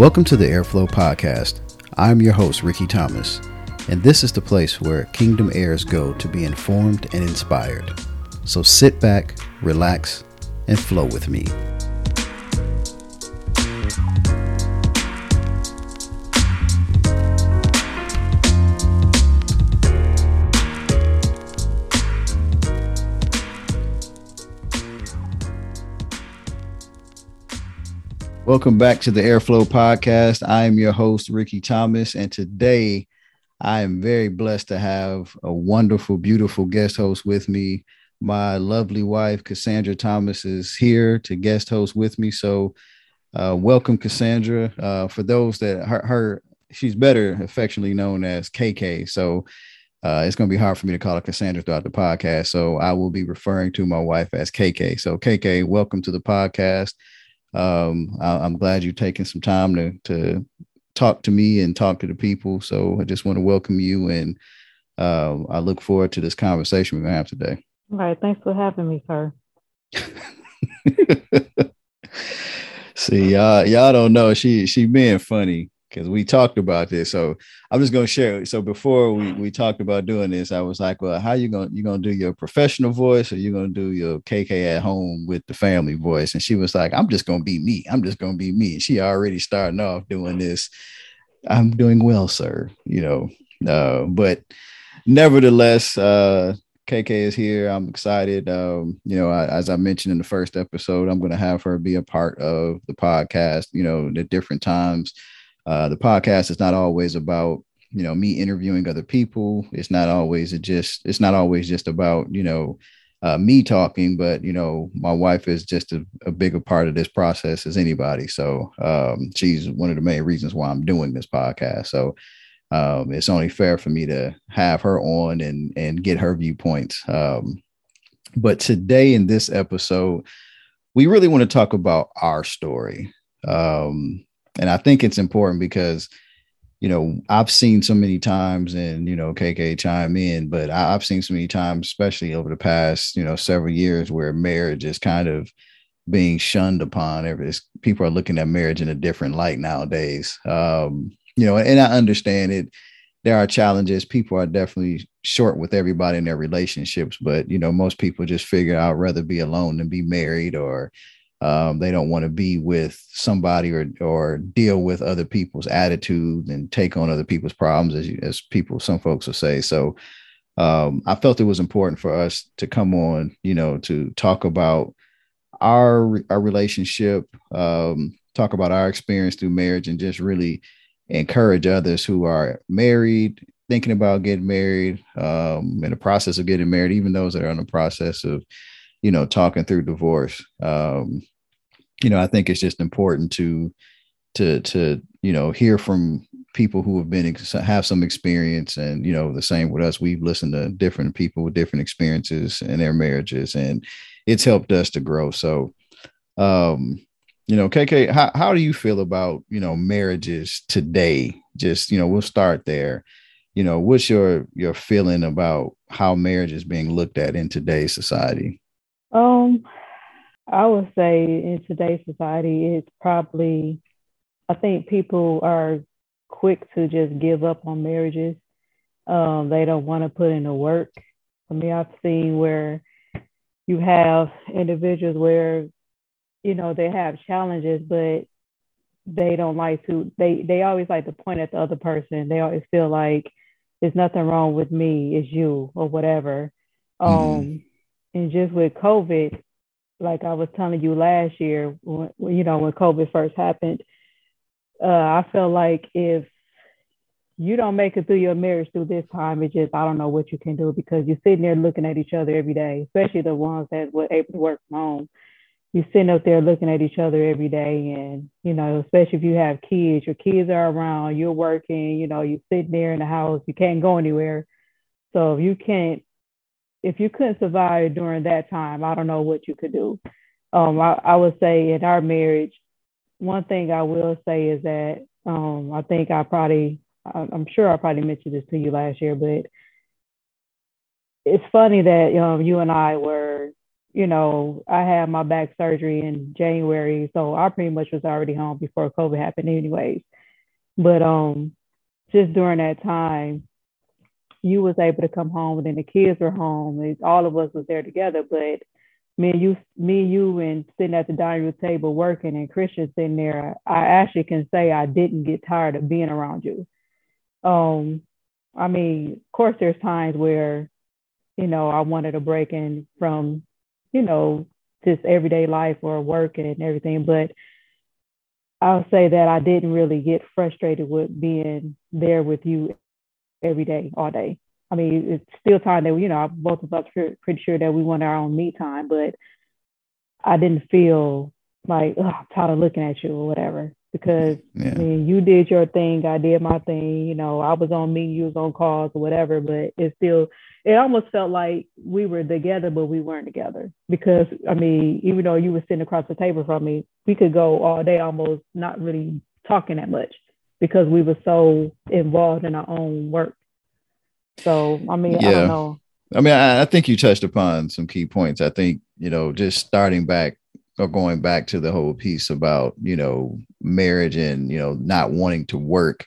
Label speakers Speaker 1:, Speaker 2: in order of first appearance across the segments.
Speaker 1: Welcome to the Airflow Podcast. I'm your host, Ricky Thomas, and this is the place where Kingdom heirs go to be informed and inspired. So sit back, relax, and flow with me. Welcome back to the Airflow Podcast. I am your host, Ricky Thomas, and today I am very blessed to have a wonderful, beautiful guest host with me. My lovely wife, Cassandra Thomas, is here to guest host with me. So, uh, welcome, Cassandra. Uh, for those that her, her, she's better affectionately known as KK. So, uh, it's going to be hard for me to call her Cassandra throughout the podcast. So, I will be referring to my wife as KK. So, KK, welcome to the podcast um, I, am glad you're taking some time to to talk to me and talk to the people. So I just want to welcome you, and uh, I look forward to this conversation we're gonna have today.
Speaker 2: All right, thanks for having me, sir.
Speaker 1: See, y'all, y'all don't know she she being funny because we talked about this. So I'm just gonna share. So before we we talked about doing this, I was like, well, how you gonna you gonna do your professional voice or you gonna do your KK at home with the family voice? And she was like, I'm just gonna be me. I'm just gonna be me. And she already starting off doing this. I'm doing well, sir. You know, uh, but nevertheless, uh, KK is here. I'm excited. Um, you know, I, as I mentioned in the first episode, I'm going to have her be a part of the podcast. You know, at different times uh, the podcast is not always about you know me interviewing other people. It's not always it just it's not always just about you know uh, me talking, but you know my wife is just a, a bigger part of this process as anybody. So um, she's one of the main reasons why I'm doing this podcast. So um, it's only fair for me to have her on and and get her viewpoints. Um, but today in this episode, we really want to talk about our story. Um, and I think it's important because, you know, I've seen so many times, and you know, KK chime in, but I, have seen so many times, especially over the past, you know, several years, where marriage is kind of being shunned upon. It's, people are looking at marriage in a different light nowadays. Um, you know, and I understand it. There are challenges. People are definitely short with everybody in their relationships, but you know, most people just figure I'd rather be alone than be married or um, they don't want to be with somebody or or deal with other people's attitude and take on other people's problems, as as people some folks will say. So um, I felt it was important for us to come on, you know, to talk about our our relationship, um, talk about our experience through marriage, and just really encourage others who are married, thinking about getting married, um, in the process of getting married, even those that are in the process of you know talking through divorce um you know i think it's just important to to to you know hear from people who have been have some experience and you know the same with us. We've listened to different people with different experiences in their marriages and it's helped us to grow. So um you know kk how, how do you feel about you know marriages today? Just you know we'll start there. You know what's your your feeling about how marriage is being looked at in today's society
Speaker 2: um, I would say in today's society, it's probably, I think people are quick to just give up on marriages. Um, they don't want to put in the work. I mean, I've seen where you have individuals where, you know, they have challenges, but they don't like to, they, they always like to point at the other person. They always feel like there's nothing wrong with me, it's you or whatever. Mm-hmm. And just with COVID, like I was telling you last year, when, you know, when COVID first happened, uh, I felt like if you don't make it through your marriage through this time, it just I don't know what you can do because you're sitting there looking at each other every day, especially the ones that were able to work from home. You're sitting up there looking at each other every day, and you know, especially if you have kids, your kids are around, you're working, you know, you're sitting there in the house, you can't go anywhere. So if you can't if you couldn't survive during that time, I don't know what you could do. Um, I, I would say in our marriage, one thing I will say is that um, I think I probably, I'm sure I probably mentioned this to you last year, but it's funny that um, you and I were you know, I had my back surgery in January, so I pretty much was already home before COVID happened, anyways. But um, just during that time, you was able to come home, and then the kids were home. all of us was there together, but me and you, me and you, and sitting at the dining room table working, and Christian sitting there. I actually can say I didn't get tired of being around you. Um, I mean, of course, there's times where, you know, I wanted a break in from, you know, just everyday life or work and everything, but I'll say that I didn't really get frustrated with being there with you every day, all day. I mean, it's still time that, we, you know, both of us are pretty sure that we want our own me time, but I didn't feel like, oh, I'm tired of looking at you or whatever. Because yeah. I mean, you did your thing, I did my thing. You know, I was on me, you was on calls or whatever. But it still, it almost felt like we were together, but we weren't together. Because I mean, even though you were sitting across the table from me, we could go all day almost not really talking that much because we were so involved in our own work. So I mean, yeah. I don't know. I
Speaker 1: mean, I, I think you touched upon some key points. I think you know, just starting back or going back to the whole piece about you know marriage and you know not wanting to work.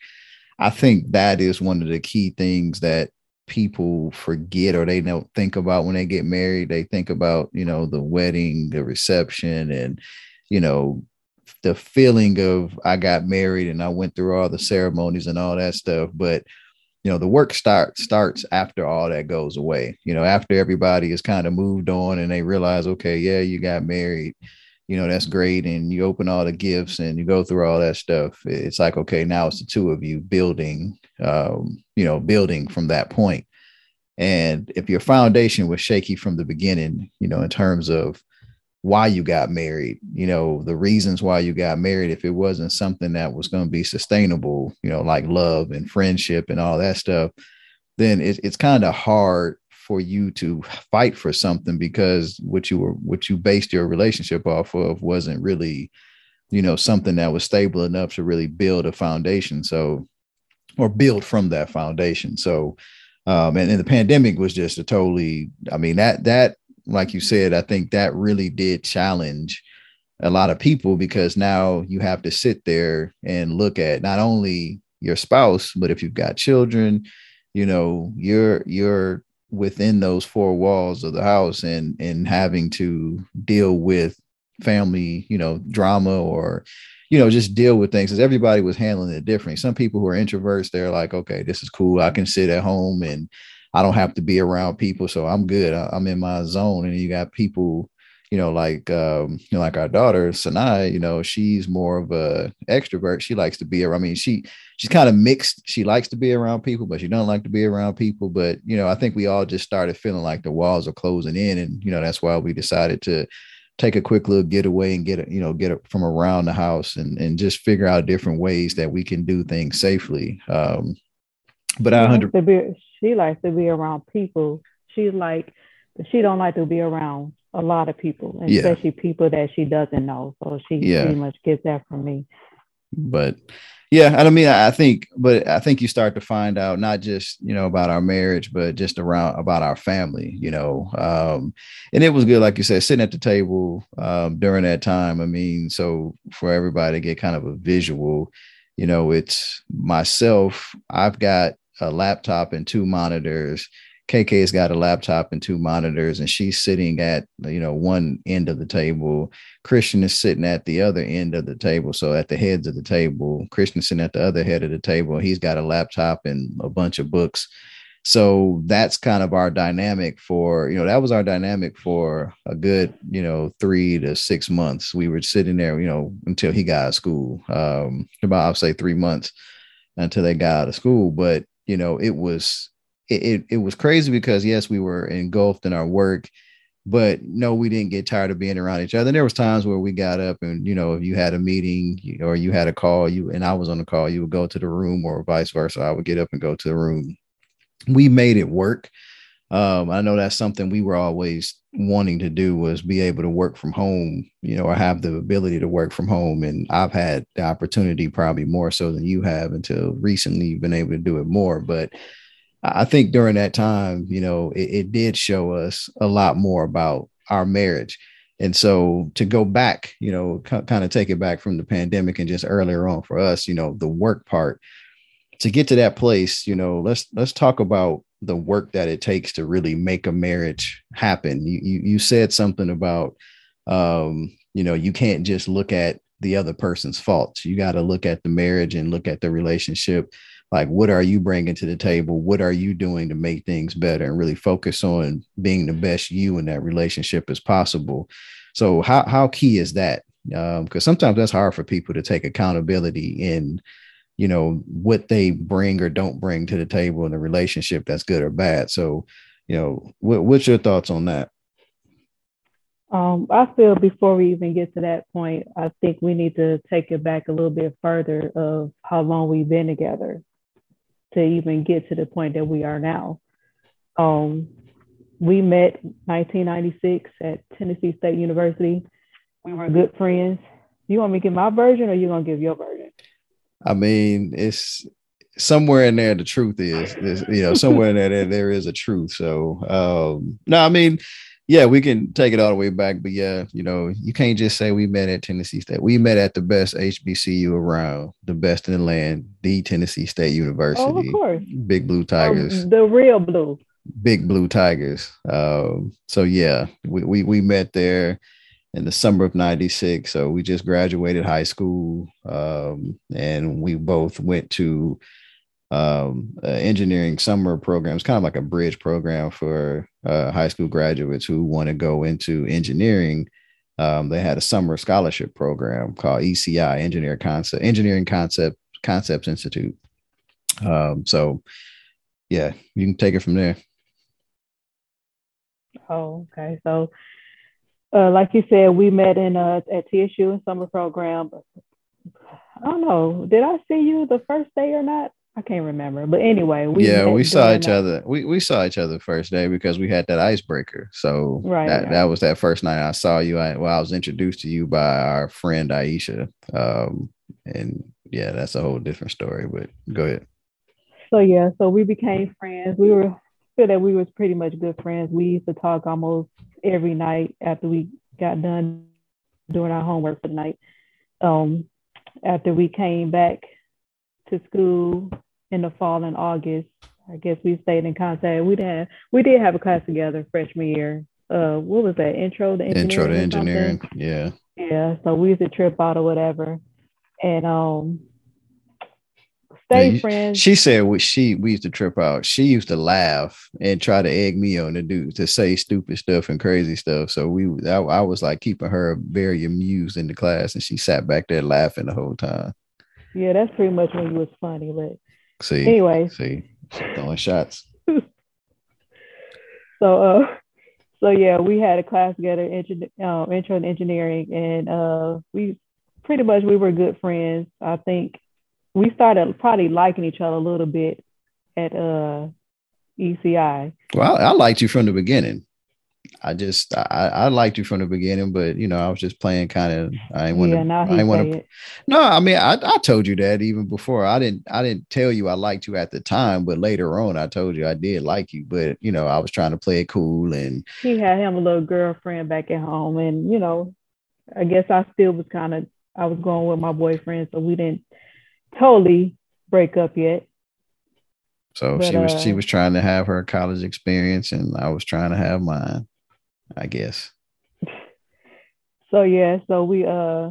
Speaker 1: I think that is one of the key things that people forget or they don't think about when they get married. They think about you know the wedding, the reception, and you know the feeling of I got married and I went through all the ceremonies and all that stuff, but you know the work start starts after all that goes away. You know after everybody is kind of moved on and they realize okay yeah you got married you know that's great and you open all the gifts and you go through all that stuff it's like okay now it's the two of you building um, you know building from that point. point. And if your foundation was shaky from the beginning you know in terms of why you got married, you know, the reasons why you got married, if it wasn't something that was going to be sustainable, you know, like love and friendship and all that stuff, then it, it's kind of hard for you to fight for something because what you were what you based your relationship off of wasn't really you know something that was stable enough to really build a foundation. So or build from that foundation. So um and, and the pandemic was just a totally i mean that that like you said, I think that really did challenge a lot of people because now you have to sit there and look at not only your spouse, but if you've got children, you know, you're you're within those four walls of the house and and having to deal with family, you know, drama or you know, just deal with things because everybody was handling it differently. Some people who are introverts, they're like, okay, this is cool. I can sit at home and I don't have to be around people, so I'm good. I, am in my zone. And you got people, you know, like um, you know, like our daughter Sanai. You know, she's more of a extrovert. She likes to be around. I mean, she she's kind of mixed. She likes to be around people, but she don't like to be around people. But you know, I think we all just started feeling like the walls are closing in, and you know, that's why we decided to take a quick little getaway and get it, you know, get it from around the house and and just figure out different ways that we can do things safely. Um, but I hundred
Speaker 2: she likes to be around people. She's like, she don't like to be around a lot of people, yeah. especially people that she doesn't know. So she yeah. pretty much gets that from me.
Speaker 1: But yeah, I don't mean, I think, but I think you start to find out not just you know about our marriage, but just around about our family, you know. Um, and it was good, like you said, sitting at the table um, during that time. I mean, so for everybody to get kind of a visual, you know, it's myself. I've got a laptop and two monitors. KK's got a laptop and two monitors, and she's sitting at you know one end of the table. Christian is sitting at the other end of the table, so at the heads of the table. Christian's sitting at the other head of the table. He's got a laptop and a bunch of books. So that's kind of our dynamic for you know that was our dynamic for a good you know three to six months. We were sitting there you know until he got out of school. Um, about I'll say three months until they got out of school, but you know, it was it, it, it was crazy because yes, we were engulfed in our work, but no, we didn't get tired of being around each other. And there was times where we got up and you know, if you had a meeting or you had a call, you and I was on the call, you would go to the room or vice versa. I would get up and go to the room. We made it work. Um, I know that's something we were always wanting to do was be able to work from home, you know, or have the ability to work from home. And I've had the opportunity probably more so than you have until recently you've been able to do it more. But I think during that time, you know, it, it did show us a lot more about our marriage. And so to go back, you know, kind of take it back from the pandemic and just earlier on for us, you know, the work part to get to that place, you know, let's let's talk about the work that it takes to really make a marriage happen. You you, you said something about um, you know, you can't just look at the other person's faults. You got to look at the marriage and look at the relationship. Like, what are you bringing to the table? What are you doing to make things better? And really focus on being the best you in that relationship as possible. So, how how key is that? Because um, sometimes that's hard for people to take accountability in you know what they bring or don't bring to the table in the relationship that's good or bad so you know what, what's your thoughts on that
Speaker 2: um, I feel before we even get to that point, I think we need to take it back a little bit further of how long we've been together to even get to the point that we are now. Um, we met 1996 at Tennessee State University. We were good friends. You want me to give my version or you gonna give your version?
Speaker 1: I mean, it's somewhere in there. The truth is, is you know, somewhere in there, there is a truth. So, um, no, I mean, yeah, we can take it all the way back, but yeah, you know, you can't just say we met at Tennessee State. We met at the best HBCU around, the best in the land, the Tennessee State University. Oh, of course. Big Blue Tigers.
Speaker 2: Um, the real blue.
Speaker 1: Big Blue Tigers. Um, so yeah, we, we we met there in the summer of 96 so we just graduated high school um, and we both went to um, uh, engineering summer programs kind of like a bridge program for uh, high school graduates who want to go into engineering. Um, they had a summer scholarship program called eci engineer concept engineering concept concepts institute. Um, so yeah you can take it from there.
Speaker 2: Oh okay. So uh, like you said, we met in uh, at TSU in summer program. I don't know. Did I see you the first day or not? I can't remember. But anyway,
Speaker 1: we yeah, we saw each that. other. We we saw each other first day because we had that icebreaker. So right, that, right. that was that first night I saw you. I, well, I was introduced to you by our friend Aisha. Um, and yeah, that's a whole different story. But go ahead.
Speaker 2: So yeah, so we became friends. We were feel that we was pretty much good friends. We used to talk almost every night after we got done doing our homework for the night. Um, after we came back to school in the fall in August, I guess we stayed in contact. We did we did have a class together freshman year. Uh, what was that? Intro to engineering.
Speaker 1: Intro to engineering. Yeah.
Speaker 2: Yeah. So we used to trip out or whatever, and um, stay friends.
Speaker 1: She said we she we used to trip out. She used to laugh and try to egg me on to do to say stupid stuff and crazy stuff. So we I, I was like keeping her very amused in the class, and she sat back there laughing the whole time.
Speaker 2: Yeah, that's pretty much when you was funny. But see, anyway,
Speaker 1: see, throwing shots.
Speaker 2: so uh so yeah, we had a class together, intro, uh, intro to engineering, and uh, we pretty much we were good friends. I think we started probably liking each other a little bit at uh ECI.
Speaker 1: Well, I, I liked you from the beginning. I just I, I liked you from the beginning, but you know I was just playing kind of I didn't want to yeah, I want to. No, I mean I, I told you that even before I didn't I didn't tell you I liked you at the time, but later on I told you I did like you, but you know I was trying to play it cool and
Speaker 2: he had him a little girlfriend back at home, and you know I guess I still was kind of I was going with my boyfriend, so we didn't totally break up yet.
Speaker 1: So but, she was uh, she was trying to have her college experience, and I was trying to have mine, I guess.
Speaker 2: So yeah, so we uh,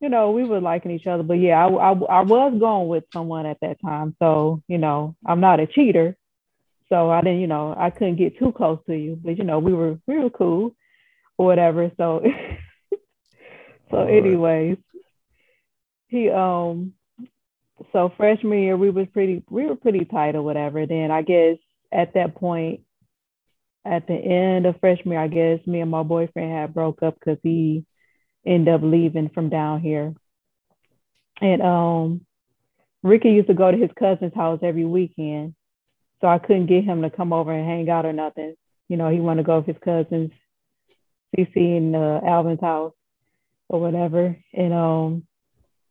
Speaker 2: you know, we were liking each other, but yeah, I, I I was going with someone at that time, so you know, I'm not a cheater, so I didn't, you know, I couldn't get too close to you, but you know, we were we were cool or whatever. So so, anyways, he um so freshman year we was pretty we were pretty tight or whatever. Then I guess at that point, at the end of freshman year, I guess me and my boyfriend had broke up because he ended up leaving from down here. And um Ricky used to go to his cousin's house every weekend. So I couldn't get him to come over and hang out or nothing. You know, he wanted to go with his cousins, CC and uh, Alvin's house or whatever. And um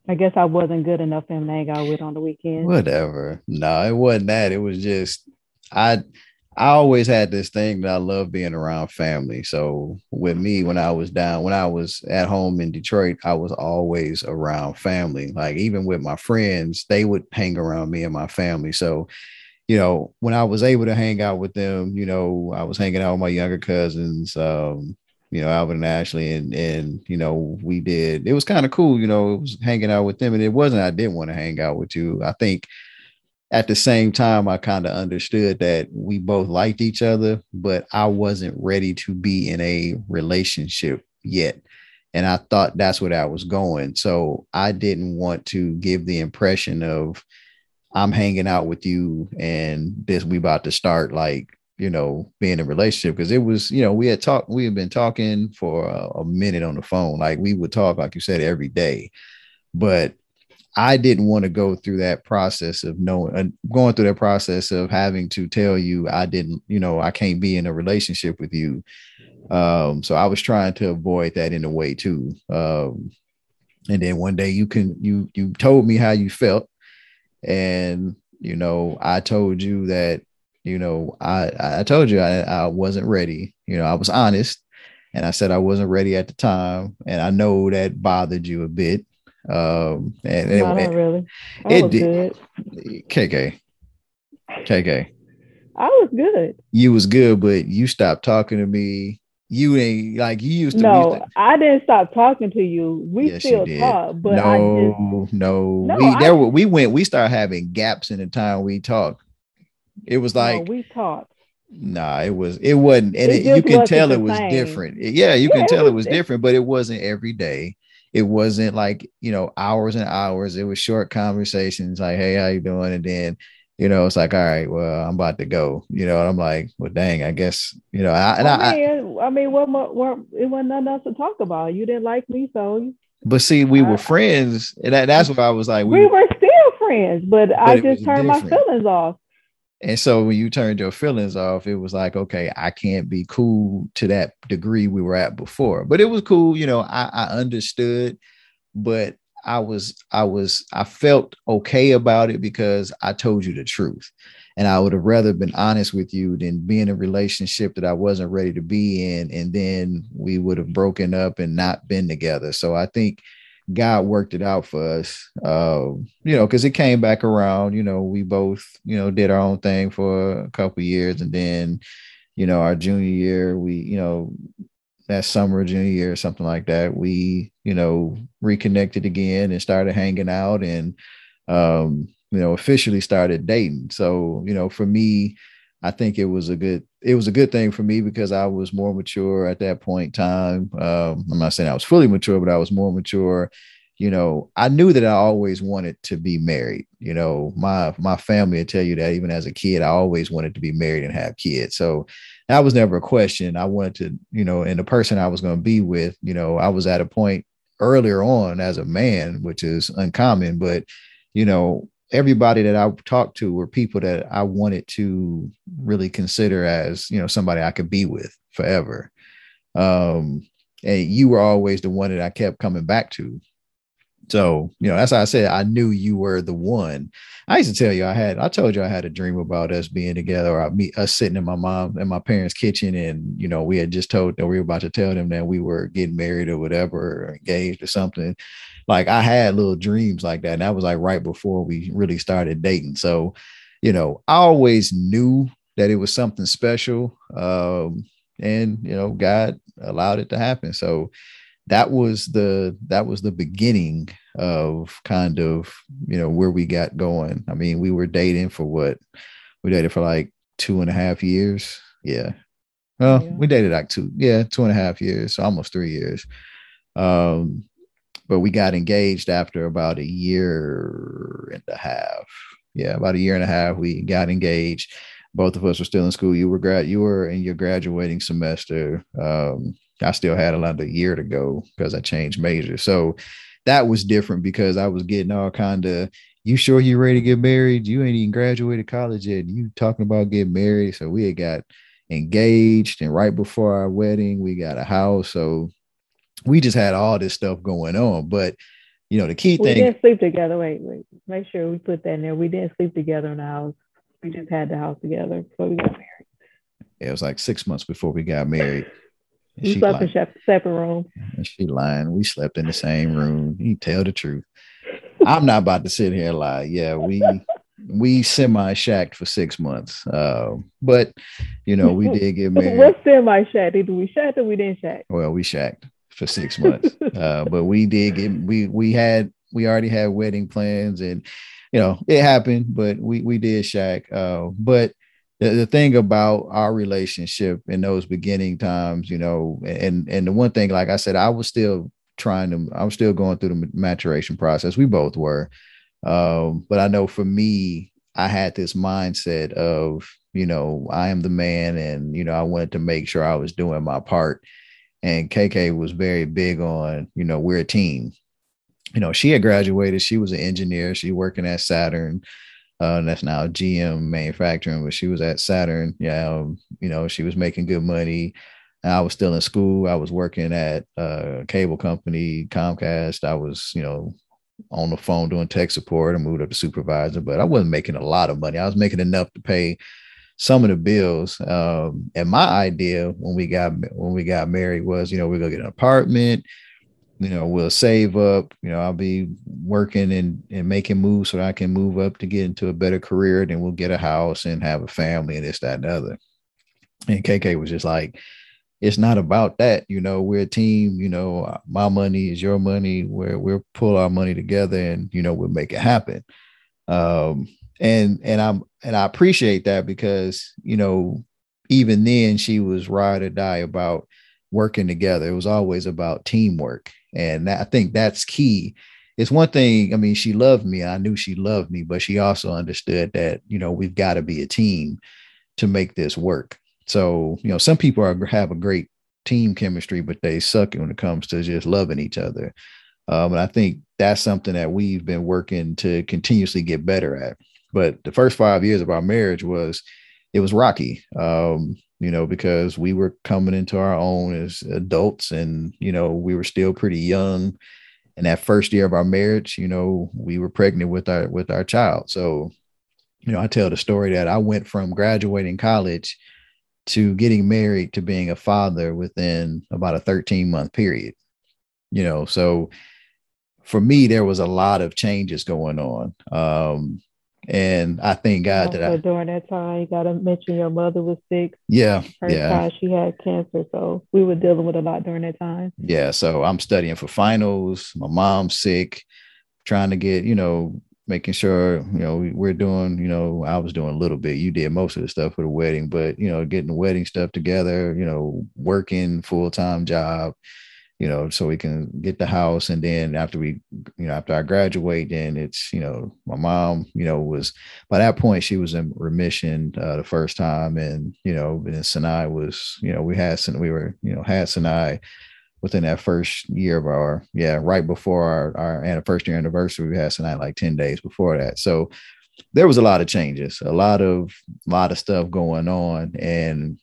Speaker 2: I guess I wasn't good enough for him hang out with on the weekend.
Speaker 1: Whatever. No, it wasn't that. It was just I I always had this thing that I love being around family. So with me, when I was down, when I was at home in Detroit, I was always around family. Like even with my friends, they would hang around me and my family. So, you know, when I was able to hang out with them, you know, I was hanging out with my younger cousins, um, you know, Alvin and Ashley, and and you know, we did. It was kind of cool, you know, it was hanging out with them, and it wasn't I didn't want to hang out with you. I think at the same time, I kind of understood that we both liked each other, but I wasn't ready to be in a relationship yet. And I thought that's where I was going. So I didn't want to give the impression of I'm hanging out with you and this we about to start like, you know, being in a relationship. Cause it was, you know, we had talked, we had been talking for a, a minute on the phone. Like we would talk, like you said, every day. But I didn't want to go through that process of knowing, uh, going through that process of having to tell you I didn't, you know, I can't be in a relationship with you. Um, so I was trying to avoid that in a way too. Um, and then one day you can you you told me how you felt, and you know I told you that you know I I told you I, I wasn't ready. You know I was honest, and I said I wasn't ready at the time, and I know that bothered you a bit. Um, and,
Speaker 2: no, not really. I it did.
Speaker 1: KK, KK.
Speaker 2: I was good.
Speaker 1: You was good, but you stopped talking to me. You ain't like you used to.
Speaker 2: No, to, I didn't stop talking to you. We yes, still talk, but
Speaker 1: no,
Speaker 2: I
Speaker 1: just, no, no. We I, there we went. We started having gaps in the time we talked. It was like
Speaker 2: no, we talked.
Speaker 1: Nah, it was it wasn't, and it, it, you can tell it was same. different. Yeah, you yeah, can tell it was, it was different, but it wasn't every day it wasn't like you know hours and hours it was short conversations like hey how you doing and then you know it's like all right well i'm about to go you know and i'm like well dang i guess you know I, and
Speaker 2: I, mean, I, I mean what, what, what it wasn't nothing else to talk about you didn't like me so
Speaker 1: but see we were friends and that, that's what i was like
Speaker 2: we, we were still friends but, but i just turned different. my feelings off
Speaker 1: and so when you turned your feelings off, it was like, okay, I can't be cool to that degree we were at before. But it was cool, you know, I, I understood, but I was, I was, I felt okay about it because I told you the truth. And I would have rather been honest with you than be in a relationship that I wasn't ready to be in. And then we would have broken up and not been together. So I think God worked it out for us. Uh, you know, because it came back around. You know, we both, you know, did our own thing for a couple years, and then, you know, our junior year, we, you know, that summer, junior year, or something like that, we, you know, reconnected again and started hanging out, and, um, you know, officially started dating. So, you know, for me, I think it was a good it was a good thing for me because I was more mature at that point in time. Um, I'm not saying I was fully mature, but I was more mature. You know, I knew that I always wanted to be married. You know, my my family would tell you that even as a kid, I always wanted to be married and have kids. So that was never a question. I wanted to, you know, and the person I was going to be with, you know, I was at a point earlier on as a man, which is uncommon, but you know, everybody that I talked to were people that I wanted to really consider as, you know, somebody I could be with forever. Um, and you were always the one that I kept coming back to. So, you know, that's how I said I knew you were the one. I used to tell you I had, I told you I had a dream about us being together or me, us sitting in my mom and my parents' kitchen. And, you know, we had just told that we were about to tell them that we were getting married or whatever, or engaged or something like I had little dreams like that. And that was like right before we really started dating. So, you know, I always knew that it was something special. Um, and you know, God allowed it to happen. So that was the that was the beginning of kind of you know where we got going. I mean, we were dating for what we dated for like two and a half years. Yeah. Well, yeah. we dated like two, yeah, two and a half years, so almost three years. Um, but we got engaged after about a year and a half. Yeah, about a year and a half, we got engaged. Both of us were still in school. You were grad, you were in your graduating semester. Um, I still had another year to go because I changed majors. So that was different because I was getting all kind of, you sure you ready to get married? You ain't even graduated college yet. You talking about getting married. So we had got engaged and right before our wedding, we got a house. So we just had all this stuff going on. But you know, the key
Speaker 2: we
Speaker 1: thing.
Speaker 2: We didn't sleep together. Wait, wait. Make sure we put that in there. We didn't sleep together in the house. We just had the house together before we got married.
Speaker 1: It was like six months before we got married.
Speaker 2: We slept lying. in separate rooms.
Speaker 1: And she lying. We slept in the same room. You tell the truth. I'm not about to sit here and lie. Yeah, we we semi shacked for six months. Uh, but you know, we did get married.
Speaker 2: what semi shacked? Did we shacked or we didn't shack?
Speaker 1: Well, we shacked for six months. uh, but we did get we we had we already had wedding plans and you know it happened, but we we did shack. Uh, but the, the thing about our relationship in those beginning times, you know, and and the one thing, like I said, I was still trying to, I was still going through the maturation process. We both were. Um, but I know for me, I had this mindset of, you know, I am the man and, you know, I wanted to make sure I was doing my part. And KK was very big on, you know, we're a team. You know, she had graduated, she was an engineer, she working at Saturn. Uh, that's now GM manufacturing, but she was at Saturn. Yeah, um, you know, she was making good money. I was still in school. I was working at a cable company, Comcast. I was, you know, on the phone doing tech support. I moved up to supervisor, but I wasn't making a lot of money. I was making enough to pay some of the bills. Um, and my idea when we got when we got married was, you know, we're gonna get an apartment. You know, we'll save up. You know, I'll be working and and making moves so I can move up to get into a better career. Then we'll get a house and have a family and this, that, and the other. And KK was just like, it's not about that. You know, we're a team. You know, my money is your money. Where we'll pull our money together, and you know, we'll make it happen. Um, and and I'm and I appreciate that because you know, even then she was ride or die about working together. It was always about teamwork, and I think that's key. It's one thing. I mean, she loved me. I knew she loved me, but she also understood that you know we've got to be a team to make this work. So, you know, some people are have a great team chemistry, but they suck when it comes to just loving each other. Um, and I think that's something that we've been working to continuously get better at. But the first five years of our marriage was it was rocky. Um, you know, because we were coming into our own as adults and, you know, we were still pretty young. And that first year of our marriage, you know, we were pregnant with our with our child. So, you know, I tell the story that I went from graduating college to getting married to being a father within about a 13 month period you know so for me there was a lot of changes going on um and I thank God also that I
Speaker 2: during that time you gotta mention your mother was sick.
Speaker 1: Yeah.
Speaker 2: Her
Speaker 1: yeah.
Speaker 2: she had cancer. So we were dealing with a lot during that time.
Speaker 1: Yeah. So I'm studying for finals. My mom's sick, trying to get, you know, making sure you know we're doing you know i was doing a little bit you did most of the stuff for the wedding but you know getting the wedding stuff together you know working full-time job you know so we can get the house. And then after we you know after i graduate then it's you know my mom you know was by that point she was in remission uh, the first time. And you know and Sanai was you know we had we were you know had Sanai within that first year of our yeah right before our our first year anniversary we had Sanai like 10 days before that. So there was a lot of changes a lot of a lot of stuff going on. And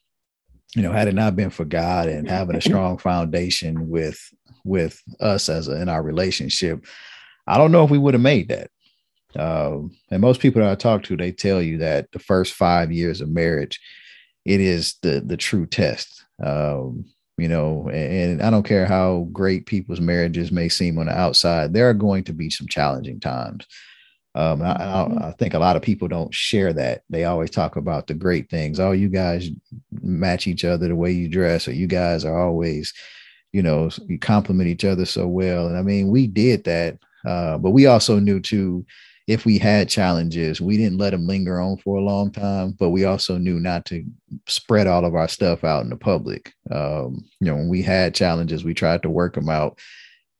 Speaker 1: you know had it not been for god and having a strong foundation with with us as a, in our relationship i don't know if we would have made that. Um, and most people that i talk to they tell you that the first five years of marriage it is the the true test. Um, you know and i don't care how great people's marriages may seem on the outside there are going to be some challenging times um, I, mm-hmm. I, think a lot of people don't share that they always talk about the great things oh you guys match each other the way you dress or you guys are always you know you compliment each other so well and i mean we did that uh, but we also knew too if we had challenges, we didn't let them linger on for a long time, but we also knew not to spread all of our stuff out in the public. Um, you know, when we had challenges, we tried to work them out.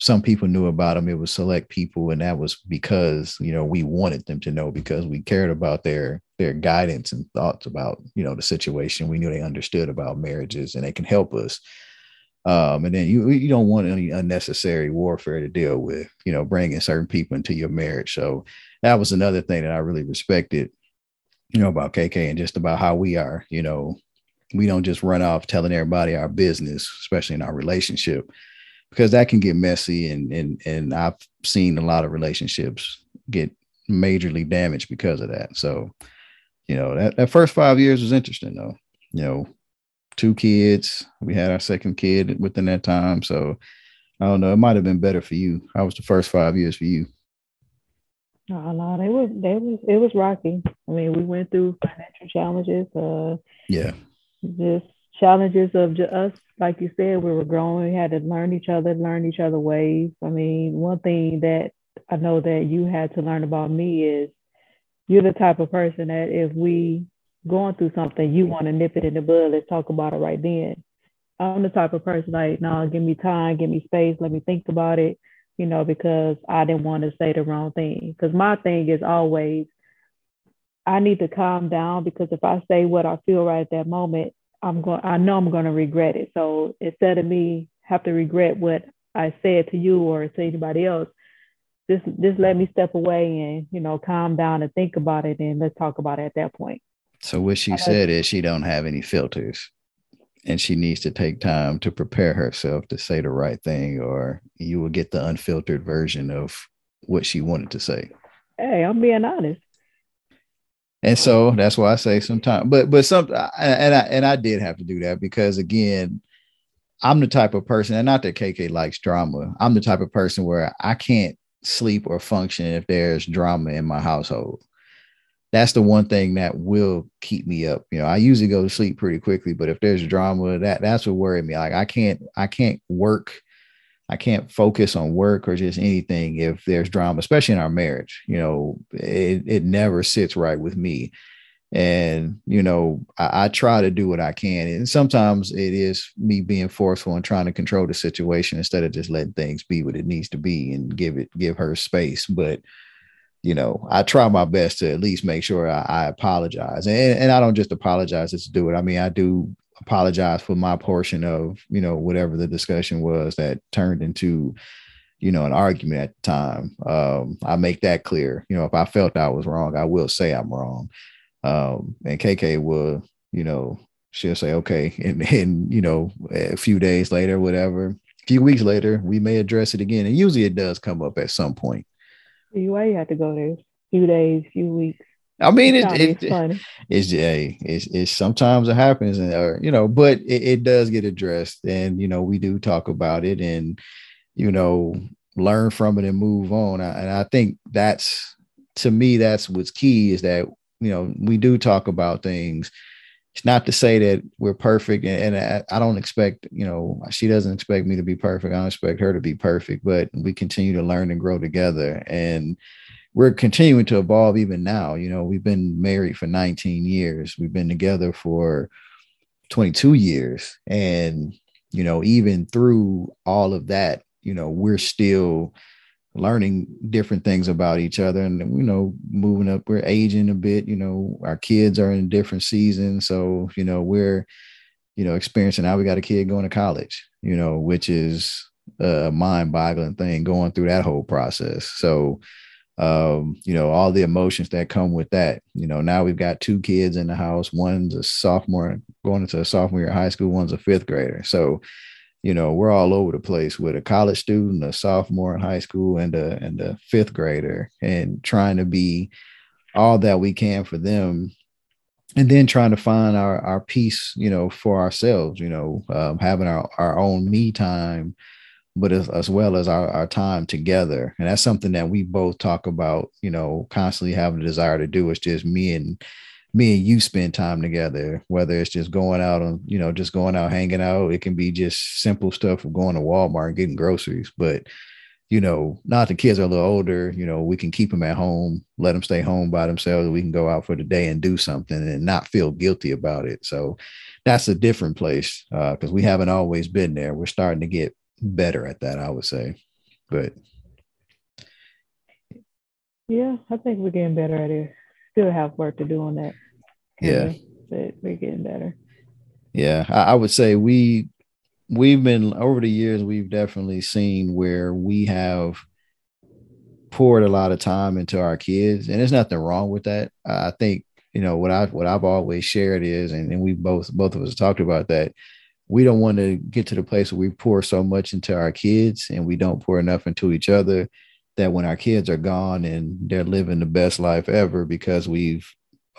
Speaker 1: Some people knew about them. It was select people, and that was because you know we wanted them to know because we cared about their their guidance and thoughts about you know the situation. We knew they understood about marriages, and they can help us. Um, and then you you don't want any unnecessary warfare to deal with, you know, bringing certain people into your marriage. So that was another thing that I really respected, you know, about KK and just about how we are. You know, we don't just run off telling everybody our business, especially in our relationship, because that can get messy. And and and I've seen a lot of relationships get majorly damaged because of that. So, you know, that, that first five years was interesting though. You know, two kids. We had our second kid within that time. So I don't know. It might have been better for you. How was the first five years for you?
Speaker 2: No, no, they was they was it was rocky. I mean, we went through financial challenges. Uh,
Speaker 1: yeah,
Speaker 2: just challenges of us. Like you said, we were growing. We had to learn each other, learn each other ways. I mean, one thing that I know that you had to learn about me is you're the type of person that if we going through something, you want to nip it in the bud. Let's talk about it right then. I'm the type of person like, no, give me time, give me space, let me think about it, you know, because I didn't want to say the wrong thing. Because my thing is always, I need to calm down because if I say what I feel right at that moment, I'm going, I know I'm going to regret it. So instead of me have to regret what I said to you or to anybody else, just just let me step away and you know calm down and think about it and let's talk about it at that point.
Speaker 1: So what she uh, said is she don't have any filters and she needs to take time to prepare herself to say the right thing or you will get the unfiltered version of what she wanted to say
Speaker 2: hey i'm being honest
Speaker 1: and so that's why i say sometimes but but some and i and i did have to do that because again i'm the type of person and not that kk likes drama i'm the type of person where i can't sleep or function if there's drama in my household that's the one thing that will keep me up. You know, I usually go to sleep pretty quickly, but if there's drama, that that's what worried me. Like I can't, I can't work, I can't focus on work or just anything if there's drama, especially in our marriage. You know, it it never sits right with me. And you know, I, I try to do what I can, and sometimes it is me being forceful and trying to control the situation instead of just letting things be what it needs to be and give it give her space. But you know, I try my best to at least make sure I, I apologize. And, and I don't just apologize just to do it. I mean, I do apologize for my portion of, you know, whatever the discussion was that turned into, you know, an argument at the time. Um, I make that clear. You know, if I felt I was wrong, I will say I'm wrong. Um, and KK will, you know, she'll say, okay. And, and, you know, a few days later, whatever, a few weeks later, we may address it again. And usually it does come up at some point
Speaker 2: why you have to go there? Few days, few weeks.
Speaker 1: I mean, it, it, it it's a it's, it's sometimes it happens, and or you know, but it, it does get addressed, and you know, we do talk about it, and you know, learn from it and move on. And I think that's to me, that's what's key is that you know we do talk about things. It's not to say that we're perfect, and, and I, I don't expect you know she doesn't expect me to be perfect. I don't expect her to be perfect, but we continue to learn and grow together, and we're continuing to evolve even now. You know, we've been married for 19 years. We've been together for 22 years. And, you know, even through all of that, you know, we're still learning different things about each other and you know moving up we're aging a bit you know our kids are in different seasons so you know we're you know experiencing now we got a kid going to college you know which is a mind boggling thing going through that whole process so um, you know, all the emotions that come with that. You know, now we've got two kids in the house. One's a sophomore going into a sophomore year high school, one's a fifth grader. So, you know, we're all over the place with a college student, a sophomore in high school, and a and a fifth grader, and trying to be all that we can for them and then trying to find our our peace you know for ourselves you know um, having our, our own me time but as, as well as our, our time together. And that's something that we both talk about, you know, constantly having a desire to do. It's just me and me and you spend time together, whether it's just going out on, you know, just going out, hanging out. It can be just simple stuff of going to Walmart and getting groceries. But, you know, not the kids are a little older, you know, we can keep them at home, let them stay home by themselves. We can go out for the day and do something and not feel guilty about it. So that's a different place because uh, we haven't always been there. We're starting to get better at that, I would say. But
Speaker 2: yeah, I think we're getting better at it. Still have work to do on that.
Speaker 1: Yeah,
Speaker 2: but we're getting better.
Speaker 1: Yeah, I, I would say we we've been over the years. We've definitely seen where we have poured a lot of time into our kids, and there's nothing wrong with that. I think you know what I what I've always shared is, and, and we both both of us talked about that we don't want to get to the place where we pour so much into our kids and we don't pour enough into each other that when our kids are gone and they're living the best life ever because we've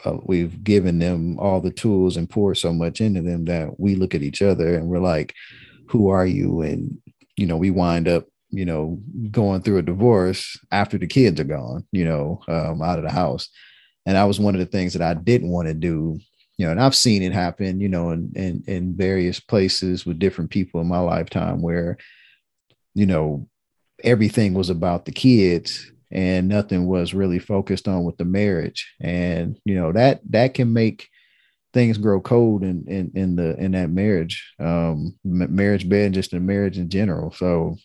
Speaker 1: uh, we've given them all the tools and poured so much into them that we look at each other and we're like, who are you? And, you know, we wind up, you know, going through a divorce after the kids are gone, you know, um, out of the house. And that was one of the things that I didn't want to do, you know, and I've seen it happen, you know, in, in, in various places with different people in my lifetime where, you know, everything was about the kids and nothing was really focused on with the marriage. And you know that that can make things grow cold in in, in the in that marriage um marriage bed just in marriage in general. So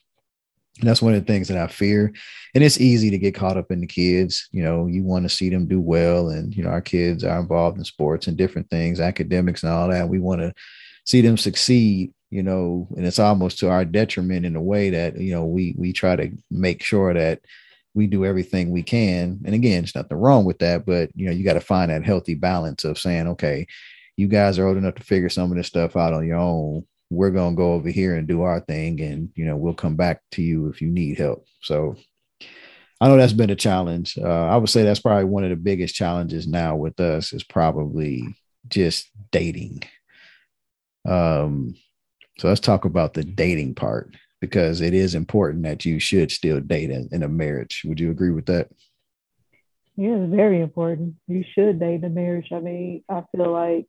Speaker 1: that's one of the things that I fear. And it's easy to get caught up in the kids. You know, you want to see them do well. And, you know, our kids are involved in sports and different things, academics and all that. We want to see them succeed, you know, and it's almost to our detriment in a way that, you know, we we try to make sure that we do everything we can. And again, there's nothing wrong with that, but you know, you got to find that healthy balance of saying, okay, you guys are old enough to figure some of this stuff out on your own. We're gonna go over here and do our thing, and you know, we'll come back to you if you need help. So I know that's been a challenge. Uh, I would say that's probably one of the biggest challenges now with us is probably just dating. Um, so let's talk about the dating part because it is important that you should still date in, in a marriage. Would you agree with that?
Speaker 2: Yeah, it's very important. You should date in a marriage. I mean, I feel like,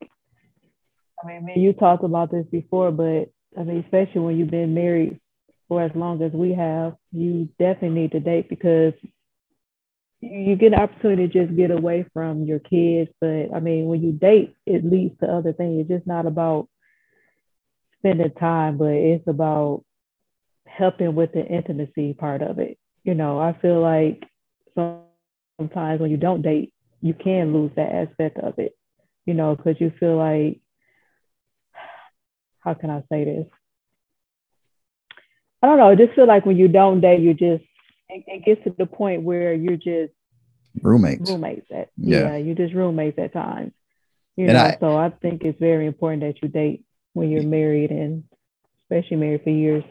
Speaker 2: I mean, man, you talked about this before, but I mean, especially when you've been married for as long as we have, you definitely need to date because you get an opportunity to just get away from your kids. But I mean, when you date, it leads to other things. It's just not about spending time, but it's about helping with the intimacy part of it. You know, I feel like sometimes when you don't date, you can lose that aspect of it, you know, because you feel like, how can I say this? I don't know. I just feel like when you don't date, you just, it, it gets to the point where you're just
Speaker 1: roommates.
Speaker 2: Roommates. At, yeah. yeah, you're just roommates at times. You and know, I, so I think it's very important that you date when you're married and especially married for years.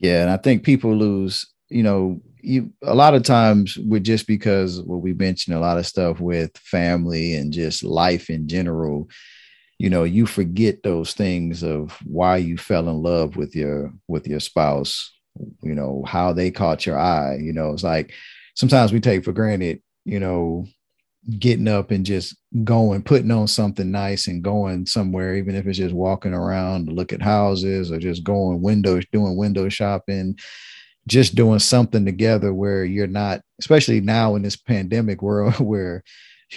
Speaker 1: Yeah, and I think people lose, you know, you a lot of times with just because what well, we mentioned a lot of stuff with family and just life in general, you know, you forget those things of why you fell in love with your with your spouse, you know, how they caught your eye. You know, it's like sometimes we take for granted, you know, getting up and just going, putting on something nice and going somewhere, even if it's just walking around to look at houses or just going windows, doing window shopping, just doing something together where you're not, especially now in this pandemic world where,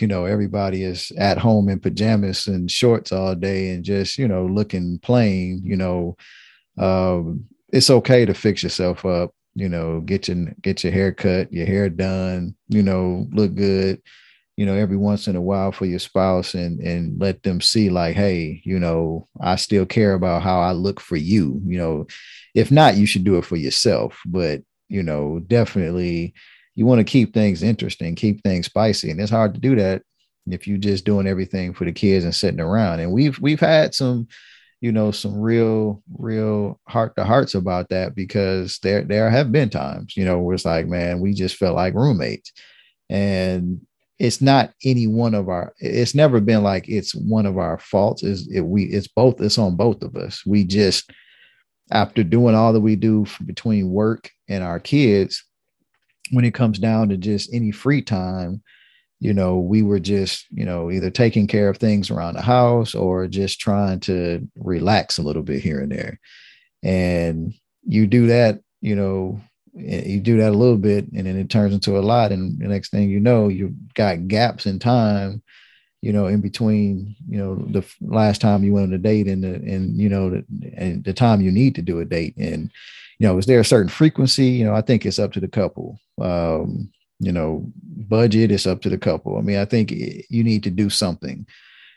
Speaker 1: you know, everybody is at home in pajamas and shorts all day and just, you know, looking plain, you know, um, it's okay to fix yourself up, you know, get your get your hair cut, your hair done, you know, look good you know every once in a while for your spouse and and let them see like hey you know i still care about how i look for you you know. If not you should do it for yourself but you know definitely you want to keep things interesting keep things spicy and it's hard to do that if you're just doing everything for the kids and sitting around. And we've we've had some you know some real real heart to hearts about that because there there have been times you know where it's like man we just felt like roommates. And it's not any one of our it's never been like it's one of our faults. Is it we it's both it's on both of us. We just after doing all that we do between work and our kids when it comes down to just any free time you know we were just you know either taking care of things around the house or just trying to relax a little bit here and there. And you do that you know eh, you do that a little bit and then it turns into a lot. And the next thing you know you've got gaps in time you know in between you know the last time you went on a date and the and you know the, and the time you need to do a date. And you know is there a certain frequency? You know i think it's up to the couple um you know budget is up to the couple. I mean i think you need to do something.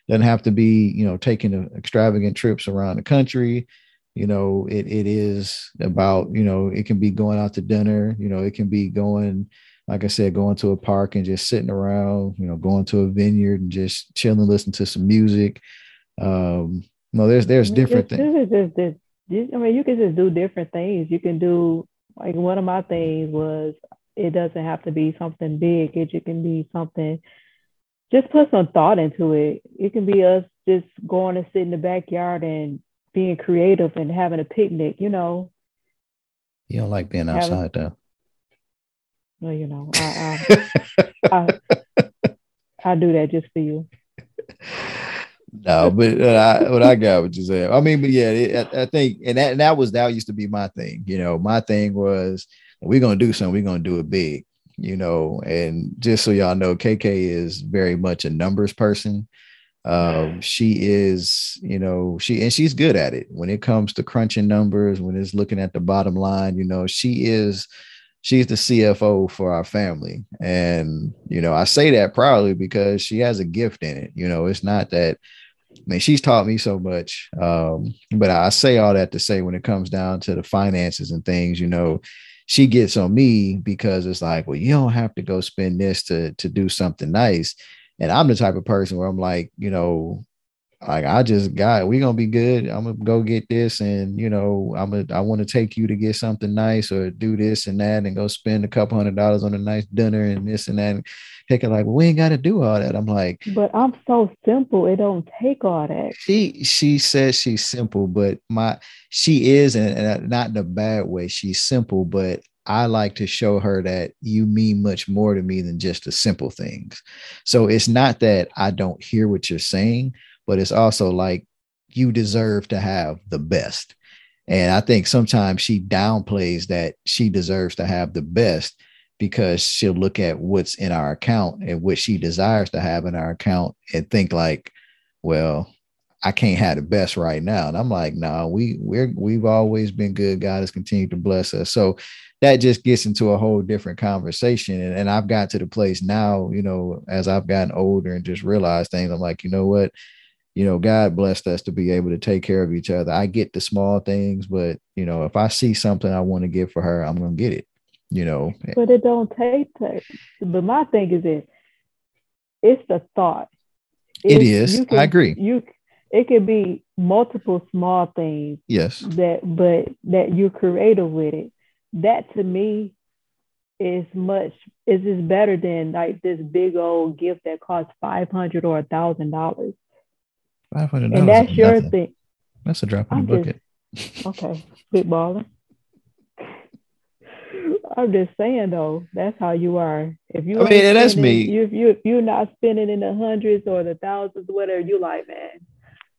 Speaker 1: Doesn't have to be you know taking extravagant trips around the country. You know it, it is about you know it can be going out to dinner you know it can be going like i said going to a park and just sitting around you know going to a vineyard and just chilling listening to some music. Um no there's there's different things
Speaker 2: i mean you can just do different things. You can do like one of my things was it doesn't have to be something big it, it can be something just put some thought into it. It can be us just going to sit in the backyard and being creative and having a picnic, you know.
Speaker 1: You don't like being outside though.
Speaker 2: Well, you know, I I, I, I do that just for you.
Speaker 1: No, but I, what I got what you said. I mean, but yeah, it, I, I, think, and that and that was that used to be my thing. You know, my thing was we're gonna do something. We're gonna do it big. You know, and just so y'all know, KK is very much a numbers person. Um, she is, you know, she and she's good at it when it comes to crunching numbers, when it's looking at the bottom line, you know, she is she's the CFO for our family. And, you know, I say that proudly because she has a gift in it. You know, it's not that I mean, she's taught me so much. Um, but I say all that to say when it comes down to the finances and things, you know, she gets on me because it's like, well, you don't have to go spend this to to do something nice. And I'm the type of person where I'm like, you know, like I just got we're gonna be good. I'm gonna go get this, and you know, I'm gonna I want to take you to get something nice or do this and that, and go spend a couple hundred dollars on a nice dinner and this and that. Hickey like, well, we ain't got to do all that. I'm like,
Speaker 2: but I'm so simple. It don't take all that.
Speaker 1: She she says she's simple, but my she is, and, and uh, not in a bad way. She's simple, but I like to show her that you mean much more to me than just the simple things. So it's not that I don't hear what you're saying, but it's also like you deserve to have the best. And I think sometimes she downplays that she deserves to have the best because she'll look at what's in our account and what she desires to have in our account and think like, well, I can't have the best right now. And I'm like, no, nah, we we're we've always been good. God has continued to bless us. So that just gets into a whole different conversation. And, and I've got to the place now, you know, as I've gotten older and just realized things, I'm like, you know what? You know, God blessed us to be able to take care of each other. I get the small things, but you know, if I see something I want to get for her, I'm gonna get it. You know.
Speaker 2: But it don't take that. But my thing is it it's the thought.
Speaker 1: It's, it is. Can, I agree.
Speaker 2: You it could be multiple small things.
Speaker 1: Yes.
Speaker 2: That but that you're creative with it that to me is much is is better than like this big old gift that costs five hundred or a thousand dollars.
Speaker 1: Five hundred
Speaker 2: and that's your nothing. thing.
Speaker 1: That's a drop in the bucket.
Speaker 2: okay, spitballing. I'm just saying though, that's how you are. If you,
Speaker 1: I mean, that's me.
Speaker 2: You, if you if you're not spending in the hundreds or the thousands, whatever, you like, man,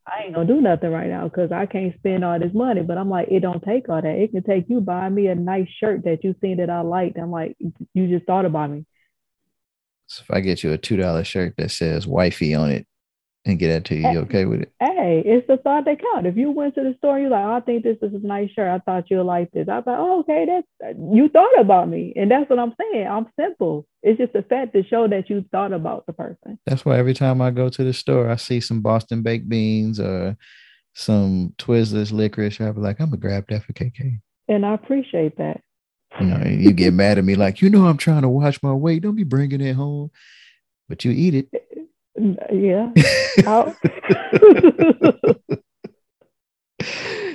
Speaker 2: I ain't gonna do nothing right now because I can't spend all this money. But I'm like, it don't take all that. It can take you buy me a nice shirt that you seen that I liked. I'm like, you just thought about me.
Speaker 1: So if I get you a two dollar shirt that says wifey on it, and get that to you. You okay with it?
Speaker 2: Hey, it's the thought that count. If you went to the store, you're like, oh, I think this is a nice shirt. I thought you'll like this. I thought, oh, okay, that's you thought about me, and that's what I'm saying. I'm simple. It's just a fact to show that you thought about the person.
Speaker 1: That's why every time I go to the store, I see some Boston baked beans or some Twizzlers licorice. I'll be like, I'm gonna grab that for KK.
Speaker 2: And I appreciate that.
Speaker 1: You know, you get mad at me like, you know, I'm trying to watch my weight. Don't be bringing it home, but you eat it.
Speaker 2: Yeah.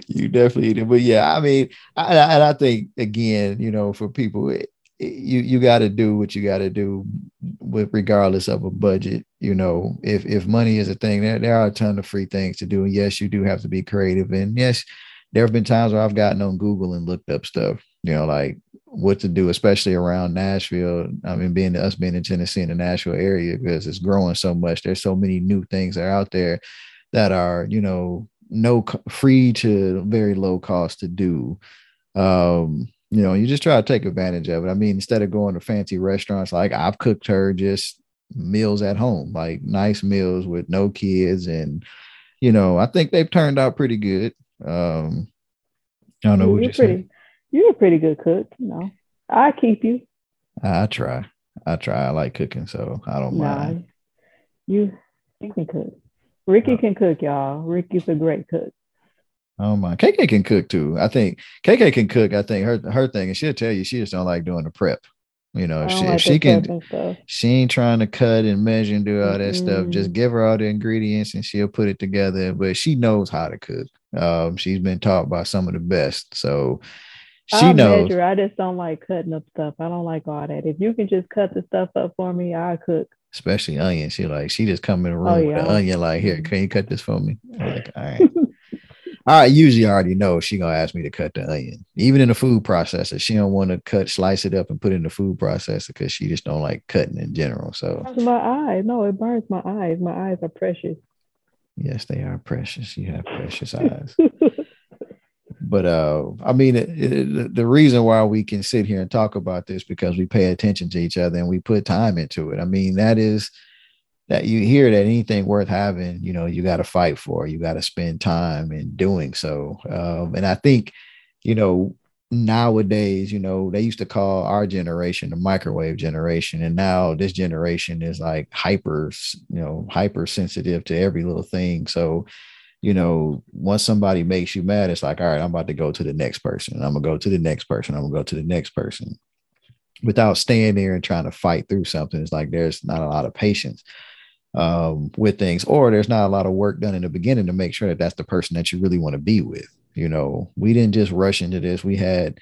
Speaker 1: you definitely did. But yeah, I mean, I, and I think again, you know, for people, it, you you got to do what you got to do with regardless of a budget. You know, if if money is a thing, there there are a ton of free things to do, and yes, you do have to be creative. And yes, there have been times where I've gotten on Google and looked up stuff. You know, like what to do, especially around Nashville. I mean, being us being in Tennessee in the Nashville area because it's growing so much. There's so many new things that are out there that are, you know, no free to very low cost to do. Um, you know, you just try to take advantage of it. I mean, instead of going to fancy restaurants, like I've cooked her just meals at home, like nice meals with no kids, and you know, I think they've turned out pretty good. Um, I don't know what you're. Saying.
Speaker 2: You're a pretty good cook, you know. I keep you.
Speaker 1: I try. I try. I like cooking, so I don't nah, mind.
Speaker 2: You, you can cook. Ricky can cook, y'all. Ricky's a great cook.
Speaker 1: Oh my, KK can cook too. I think KK can cook. I think her her thing, and she'll tell you she just don't like doing the prep. You know, if she, like if she can, she ain't trying to cut and measure and do all that mm-hmm. stuff. Just give her all the ingredients and she'll put it together. But she knows how to cook. Um, she's been taught by some of the best. So she I'll knows. Measure.
Speaker 2: I just don't like cutting up stuff. I don't like all that. If you can just cut the stuff up for me, I cook.
Speaker 1: Especially onion. She like she just come in the oh, room oh, yeah. with an onion. Like here, can you cut this for me? I'm like all right. I usually already know she gonna ask me to cut the onion, even in the food processor. She don't want to cut, slice it up, and put it in the food processor because she just don't like cutting in general. So
Speaker 2: my eyes, no, it burns my eyes. My eyes are precious.
Speaker 1: Yes, they are precious. You have precious eyes. but uh, I mean, it, it, the reason why we can sit here and talk about this because we pay attention to each other and we put time into it. I mean, that is that you hear that anything worth having, you know, you got to fight for, you got to spend time in doing so. Um, and I think, you know, nowadays, you know, they used to call our generation the microwave generation. And now this generation is like hyper, you know, hyper sensitive to every little thing. So, you know, once somebody makes you mad, it's like, all right, I'm about to go to the next person. I'm gonna go to the next person. I'm gonna go to the next person without staying there and trying to fight through something. It's like there's not a lot of patience um, with things, or there's not a lot of work done in the beginning to make sure that that's the person that you really want to be with. You know, we didn't just rush into this. We had,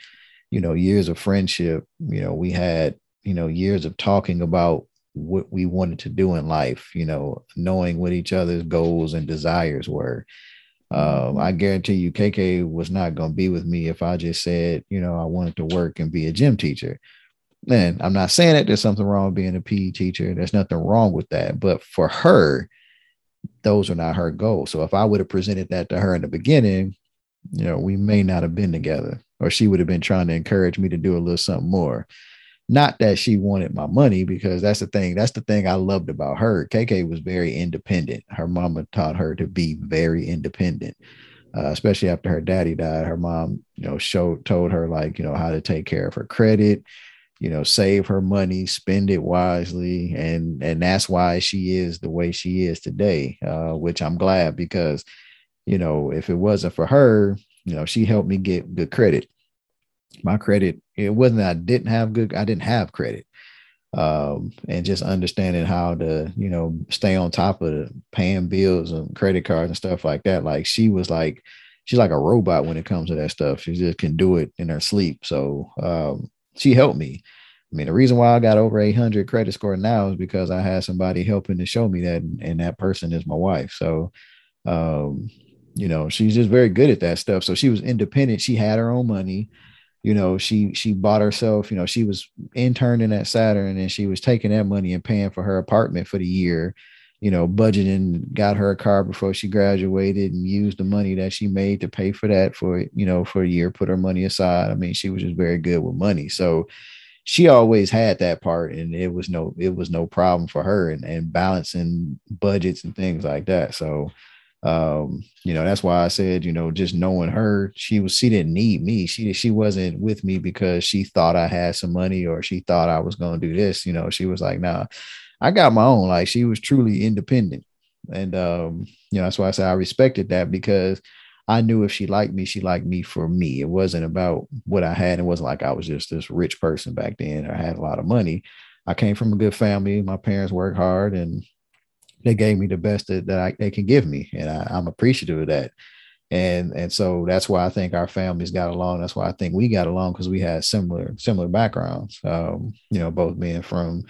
Speaker 1: you know, years of friendship. You know, we had, you know, years of talking about what we wanted to do in life. You know, knowing what each other's goals and desires were. Um, I guarantee you, KK was not going to be with me if I just said, you know, I wanted to work and be a gym teacher and I'm not saying that there's something wrong with being a PE teacher. There's nothing wrong with that. But for her, those are not her goals. So if I would have presented that to her in the beginning, you know, we may not have been together, or she would have been trying to encourage me to do a little something more. Not that she wanted my money, because that's the thing. That's the thing I loved about her. KK was very independent. Her mama taught her to be very independent. Uh, especially after her daddy died, her mom, you know, showed told her like, you know, how to take care of her credit, you know save her money spend it wisely and and that's why she is the way she is today uh, which i'm glad because you know if it wasn't for her you know she helped me get good credit my credit it wasn't i didn't have good i didn't have credit um, and just understanding how to you know stay on top of paying bills and credit cards and stuff like that like she was like she's like a robot when it comes to that stuff she just can do it in her sleep so um, she helped me. I mean, the reason why I got over 800 credit score now is because I had somebody helping to show me that, and that person is my wife. So, um, you know, she's just very good at that stuff. So she was independent. She had her own money. You know, she she bought herself. You know, she was interning at Saturn, and she was taking that money and paying for her apartment for the year. You know, budgeting, got her a car before she graduated, and used the money that she made to pay for that for you know for a year. Put her money aside. I mean, she was just very good with money. So she always had that part and it was no it was no problem for her and, and balancing budgets and things like that so um you know that's why i said you know just knowing her she was she didn't need me she she wasn't with me because she thought i had some money or she thought i was going to do this you know she was like nah i got my own like she was truly independent and um you know that's why i said i respected that because I knew if she liked me, she liked me for me. It wasn't about what I had. It wasn't like I was just this rich person back then or had a lot of money. I came from a good family. My parents worked hard and they gave me the best that, that I, they can give me. And I, I'm appreciative of that. And, and so that's why I think our families got along. That's why I think we got along because we had similar, similar backgrounds. Um, you know, both being from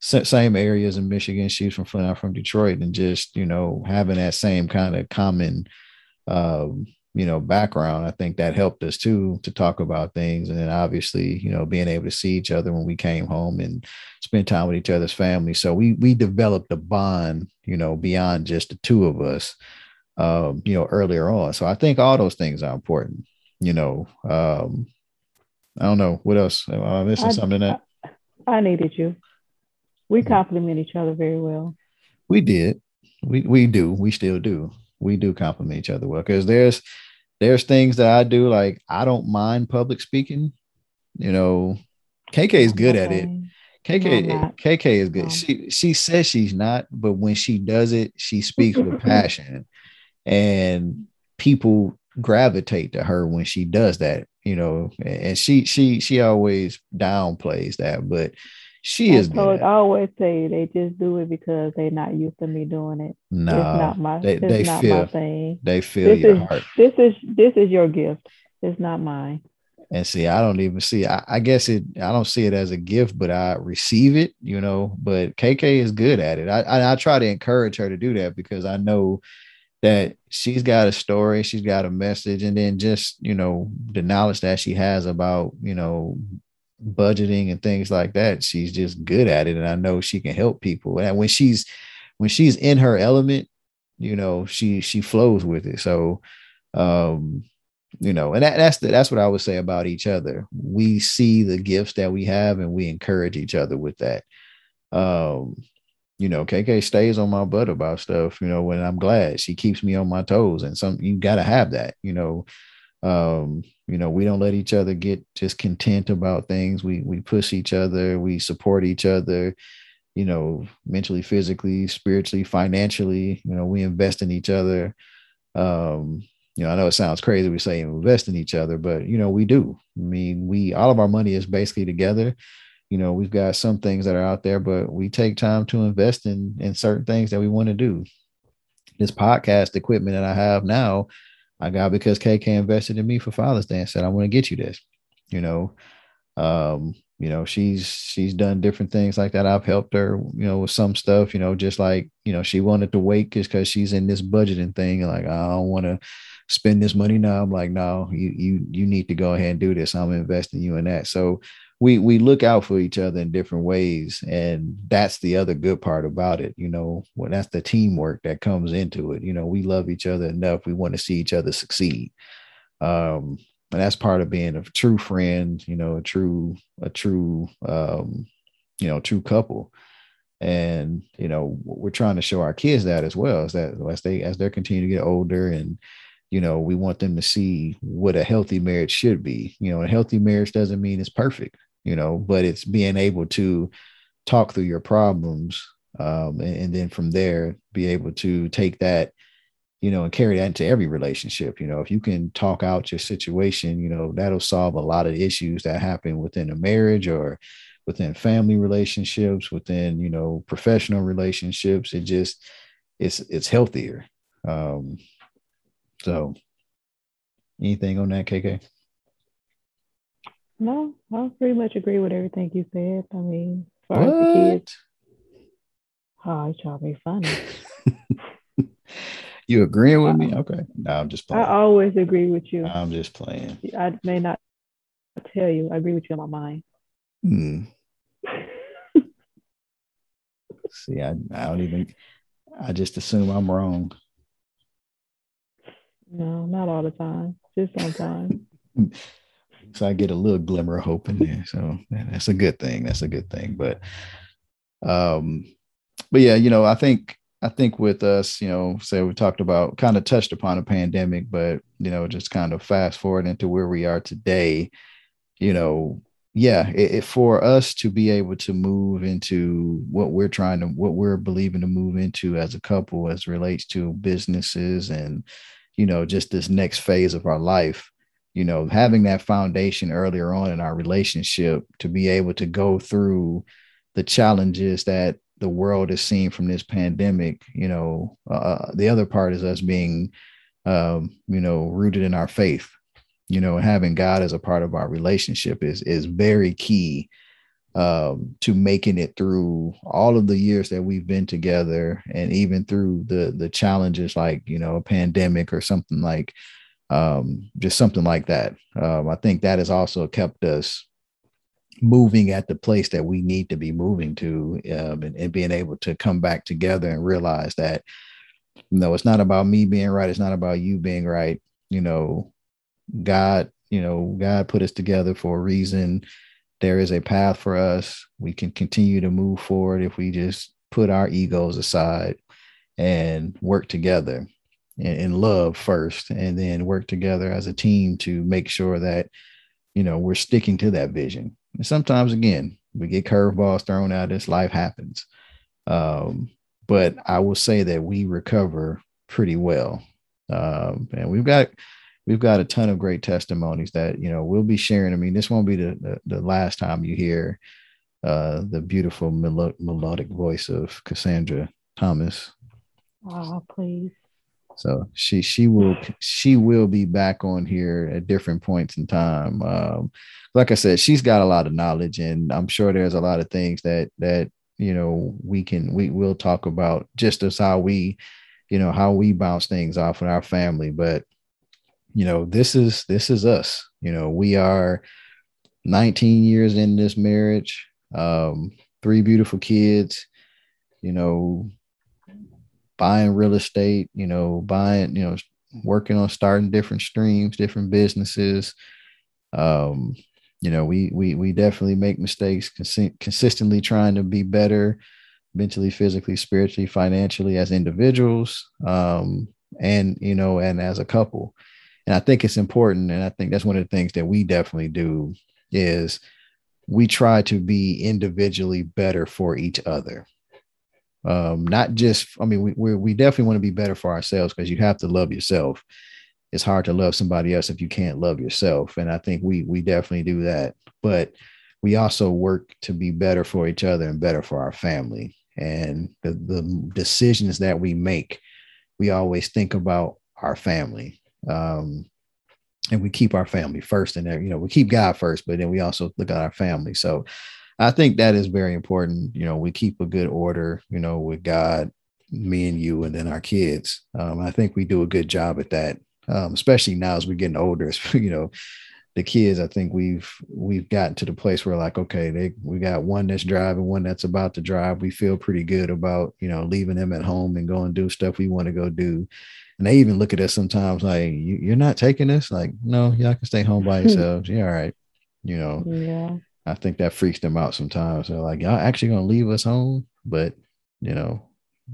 Speaker 1: same areas in Michigan. She's from Flint, I'm from Detroit, and just you know having that same kind of common um, you know, background, I think that helped us too to talk about things. And then obviously, you know, being able to see each other when we came home and spend time with each other's family. So we we developed a bond, you know, beyond just the two of us, um, you know, earlier on. So I think all those things are important. You know, um, I don't know what else. Am I missing I, something that
Speaker 2: I, I needed you. We mm-hmm. complement each other very well.
Speaker 1: We did. We we do. We still do we do compliment each other well because there's there's things that I do like I don't mind public speaking. You know, KK is good at it. KK KK is good. She she says she's not, but when she does it, she speaks with passion, and people gravitate to her when she does that. You know, and she she she always downplays that, but she I is
Speaker 2: told, I always say they just do it because they're not used to me doing it.
Speaker 1: No, it's not my they, they not feel, my thing. They feel
Speaker 2: this
Speaker 1: your
Speaker 2: is,
Speaker 1: heart.
Speaker 2: This is this is your gift. It's not mine.
Speaker 1: and see, I don't even see. I, I, guess it. I don't see it as a gift, but I receive it. You know. But KK is good at it. I, I, I try to encourage her to do that because I know that she's got a story, she's got a message, and then just you know the knowledge that she has about you know budgeting and things like that. She's just good at it, and I know she can help people. And when she's when she's in her element, you know, she she flows with it. So um you know and that, that's the, that's what i would say about each other we see the gifts that we have and we encourage each other with that um you know kk stays on my butt about stuff you know when i'm glad she keeps me on my toes and some you got to have that you know um you know we don't let each other get just content about things we we push each other we support each other you know mentally physically spiritually financially you know we invest in each other um you know, I know it sounds crazy we say invest in each other, but you know, we do. I mean, we all of our money is basically together. You know, we've got some things that are out there, but we take time to invest in in certain things that we want to do. This podcast equipment that I have now, I got because KK invested in me for Father's Day and said, I want to get you this. You know, um, you know, she's she's done different things like that. I've helped her, you know, with some stuff, you know, just like, you know, she wanted to wait just because she's in this budgeting thing. And like, I don't want to spend this money now. I'm like, no, you you you need to go ahead and do this. I'm investing you in that. So we we look out for each other in different ways, and that's the other good part about it. You know, when that's the teamwork that comes into it. You know, we love each other enough. We want to see each other succeed. Um, and that's part of being a true friend. You know, a true a true um, you know true couple and you know we're trying to show our kids that as well as that as they as they continue to get older and you know, we want them to see what a healthy marriage should be. You know, a healthy marriage doesn't mean it's perfect, you know, but it's being able to talk through your problems um, and, and, then from there be able to take that, you know, and carry that into every relationship. You know, if you can talk out your situation, you know, that'll solve a lot of issues that happen within a marriage or within family relationships, within, you know, professional relationships. It just, it's, it's healthier. Um, so, anything on that, KK?
Speaker 2: No, I pretty much agree with everything you said. I mean, as far what? as the kids, oh, you trying to be funny.
Speaker 1: you agreeing with me? Okay. No, I'm just
Speaker 2: playing. I always agree with you.
Speaker 1: I'm just playing.
Speaker 2: I may not tell you. I agree with you in my mind.
Speaker 1: Hmm. See, I, I don't even, I just assume I'm wrong.
Speaker 2: No, not all the time. Just sometimes.
Speaker 1: so I get a little glimmer of hope in there. So that's a good thing. That's a good thing. But um, but yeah, you know, I think I think with us, you know, say we talked about kind of touched upon a pandemic, but you know, just kind of fast forward into where we are today, you know, yeah, it, it, for us to be able to move into what we're trying to, what we're believing to move into as a couple, as relates to businesses and you know, just this next phase of our life, you know, having that foundation earlier on in our relationship to be able to go through the challenges that the world is seeing from this pandemic, you know, uh, uh, the other part is us being, um, you know, rooted in our faith, you know, having God as a part of our relationship is is very key um, to making it through all of the years that we've been together and even through the the challenges like you know a pandemic or something like um, just something like that. Um, i think that has also kept us moving at the place that we need to be moving to um, and, and being able to come back together and realize that you know it's not about me being right it's not about you being right. You know god you know god put us together for a reason there is a path for us. We can continue to move forward if we just put our egos aside and work together in, love first, and then work together as a team to make sure that you know we're sticking to that vision. And sometimes, again, we get curveballs thrown at us. Life happens, um, but I will say that we recover pretty well, um, and we've got we've got a ton of great testimonies that you know we'll be sharing. I mean, this won't be the the, the last time you hear uh, the beautiful melo- melodic voice of Cassandra Thomas.
Speaker 2: Oh, please.
Speaker 1: So she she will she will be back on here at different points in time. Um, like I said, she's got a lot of knowledge, and I'm sure there's a lot of things that that you know we can we will talk about just as how we you know how we bounce things off in our family. But you know this is this is us. You know we are 19 years in this marriage, um, three beautiful kids. You know, buying real estate, you know, buying, you know, working on starting different streams, different businesses. Um, you know, we we we definitely make mistakes, cons- consistently trying to be better mentally, physically, spiritually, financially as individuals, um, and you know, and as a couple. And I think it's important, and I think that's one of the things that we definitely do is we try to be individually better for each other. Um, not just i mean we, we, we definitely want to be better for ourselves because you have to love yourself. It's hard to love somebody else if you can't love yourself and i think we we definitely do that. But we also work to be better for each other and better for our family. And the, the decisions that we make we always think about our family um, and we keep our family first and you know we keep god first but then we also look at our family so I think that is very important. You know, we keep a good order, you know, with God, me and you, and then our kids. Um, I think we do a good job at that, um, especially now as we're getting older. you know, the kids, I think we've we've gotten to the place where like, okay, they we got one that's driving, one that's about to drive. We feel pretty good about you know leaving them at home and going do stuff we want to go do. And they even look at us sometimes like, you, are not taking this? Like, no, y'all can stay home by yourselves. yeah, all right. You know,
Speaker 2: yeah.
Speaker 1: I think that freaks them out sometimes. They're like, y'all actually gonna leave us home, but you know,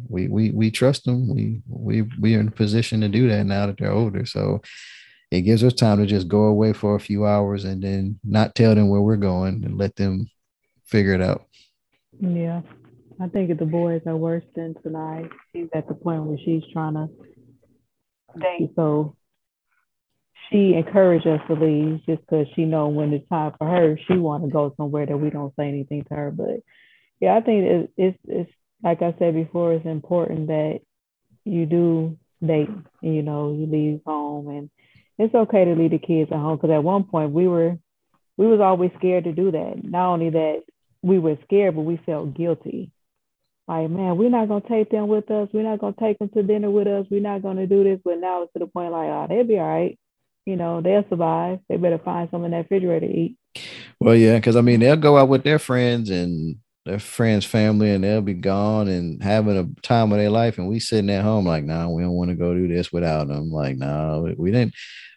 Speaker 1: we we we trust them. We we we are in a position to do that now that they're older. So it gives us time to just go away for a few hours and then not tell them where we're going and let them figure it out.
Speaker 2: Yeah. I think the boys are worse than tonight. She's at the point where she's trying to date. So she encouraged us to leave just because she know when it's time for her, she want to go somewhere that we don't say anything to her. But yeah, I think it's, it's, it's like I said before, it's important that you do date. You know, you leave home, and it's okay to leave the kids at home. Because at one point we were, we was always scared to do that. Not only that we were scared, but we felt guilty. Like, man, we're not gonna take them with us. We're not gonna take them to dinner with us. We're not gonna do this. But now it's to the point like, oh, they'll be all right you know, they'll survive. They better find something in that refrigerator to eat.
Speaker 1: Well, yeah, because I mean, they'll go out with their friends and their friends' family, and they'll be gone and having a time of their life, and we sitting at home like, nah, we don't want to go do this without them. Like, no, nah, we didn't.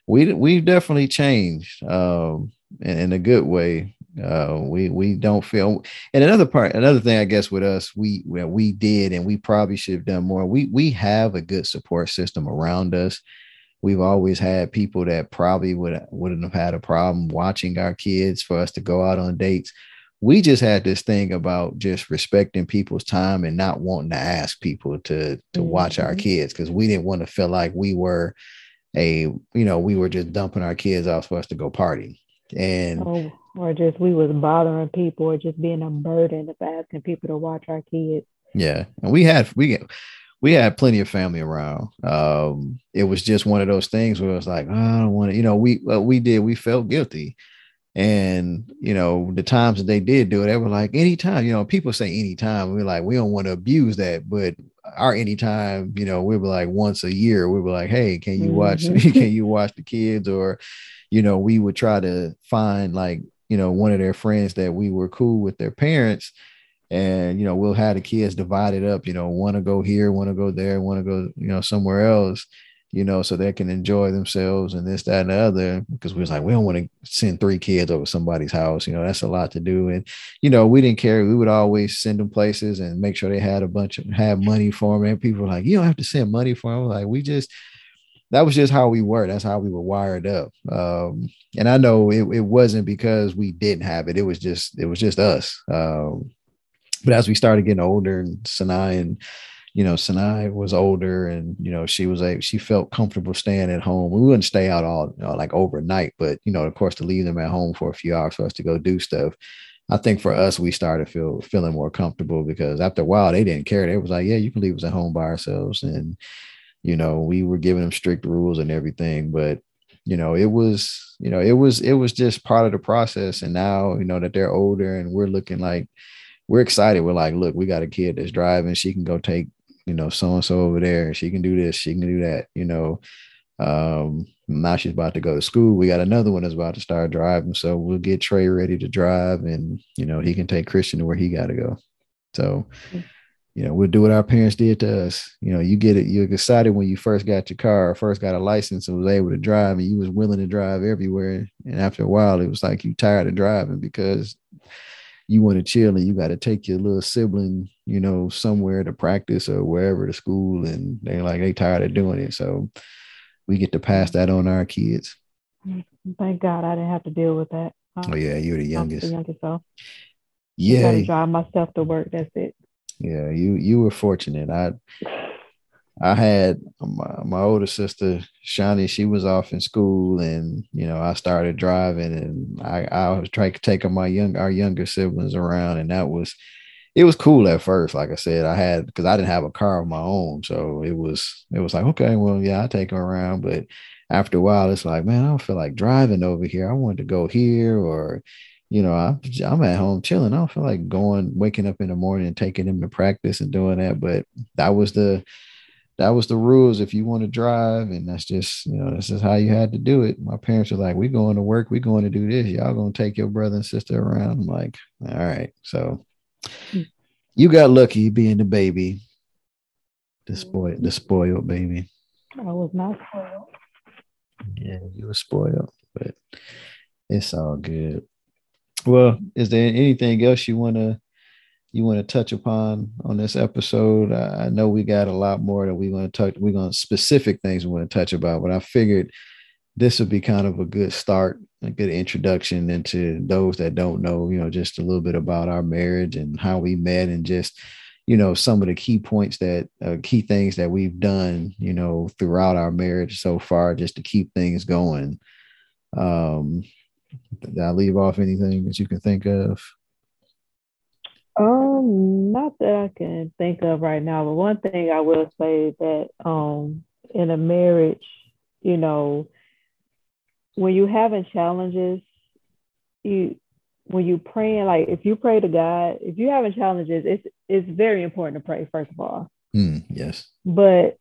Speaker 1: We we definitely changed um, in a good way. Uh, we we don't feel. And another part, another thing, I guess, with us, we we did, and we probably should have done more. We we have a good support system around us we've always had people that probably would wouldn't have had a problem watching our kids for us to go out on dates. We just had this thing about just respecting people's time and not wanting to ask people to to mm-hmm. watch our mm-hmm. kids because we didn't want to feel like we were a you know we were just dumping our kids off for us to go party and
Speaker 2: oh, or just we was bothering people or just being a burden of asking people to watch our kids
Speaker 1: yeah and we had we we had plenty of family around. Um, it was just one of those things where it was like, oh, I don't want to, you know, we well, we did, we felt guilty. And you know, the times that they did do it, they were like, anytime, you know, people say anytime. We're like, we don't want to abuse that, but our anytime, you know, we were like once a year, we were like, hey, can you watch mm-hmm. can you watch the kids? Or, you know, we would try to find like, you know, one of their friends that we were cool with their parents. And you know we'll have the kids divided up you know want to go here want to go there want to go you know somewhere else you know so they can enjoy themselves and this that and the other. Because we was like we don't want to send three kids over somebody's house you know that's a lot to do. And you know we didn't care. We would always send them places and make sure they had a bunch of have money for them and people were like you don't have to send money for them like we just that was just how we were. That's how we were wired up. Um, and I know it, it wasn't because we didn't have it. It was just it was just us. Um, but as we started getting older and Sanai and you know, Sanai was older and, you know, she was a, she felt comfortable staying at home. We wouldn't stay out all you know, like overnight, but, you know, of course, to leave them at home for a few hours for us to go do stuff. I think for us, we started feel feeling more comfortable because after a while, they didn't care. They was like, yeah, you can leave us at home by ourselves. And, you know, we were giving them strict rules and everything, but you know, it was, you know, it was, it was just part of the process. And now, you know, that they're older and we're looking like, we're excited. We're like, look, we got a kid that's driving. She can go take, you know, so and so over there. She can do this. She can do that. You know, um, now she's about to go to school. We got another one that's about to start driving. So we'll get Trey ready to drive, and you know, he can take Christian to where he got to go. So mm you know, we'll do what our parents did to us. You know, you get it, you're excited when you first got your car, first got a license and was able to drive, and you was willing to drive everywhere. And after a while, it was like you tired of driving because you want to chill and you got to take your little sibling, you know, somewhere to practice or wherever to school, and they're like they tired of doing it. So we get to pass that on our kids. Mm-hmm.
Speaker 2: Thank God I didn't have to deal with that.
Speaker 1: oh yeah, you're the youngest.
Speaker 2: I'm the youngest, so
Speaker 1: yeah,
Speaker 2: I drive myself to work. That's it.
Speaker 1: Yeah, you you were fortunate. I I had my, my older sister Shani. She was off in school, and you know I started driving, and I I was trying to take my young our younger siblings around, and that was it was cool at first. Like I said, I had because I didn't have a car of my own, so it was it was like okay, well yeah, I take them around, but after a while, it's like man, I don't feel like driving over here. I wanted to go here or you know, I, I'm at home chilling. I don't feel like going, waking up in the morning and taking him to practice and doing that. But that was the, that was the rules if you want to drive. And that's just, you know, this is how you had to do it. My parents were like, we going to work. We going to do this. Y'all going to take your brother and sister around. I'm like, all right. So you got lucky being the baby, the spoiled, the spoiled baby.
Speaker 2: I was not spoiled.
Speaker 1: Yeah, you were spoiled, but it's all good. Well, is there anything else you want to you want to touch upon on this episode? I know we got a lot more that we want to touch. We're going to specific things we want to touch about, but I figured this would be kind of a good start, a good introduction into those that don't know, you know, just a little bit about our marriage and how we met and just, you know, some of the key points that uh, key things that we've done, you know, throughout our marriage so far, just to keep things going. Um, did I leave off anything that you can think of?
Speaker 2: Um, not that I can think of right now, but one thing I will say that um in a marriage, you know, when you having challenges, you when you praying, like if you pray to God, if you having challenges, it's it's very important to pray, first of all.
Speaker 1: Mm, yes.
Speaker 2: But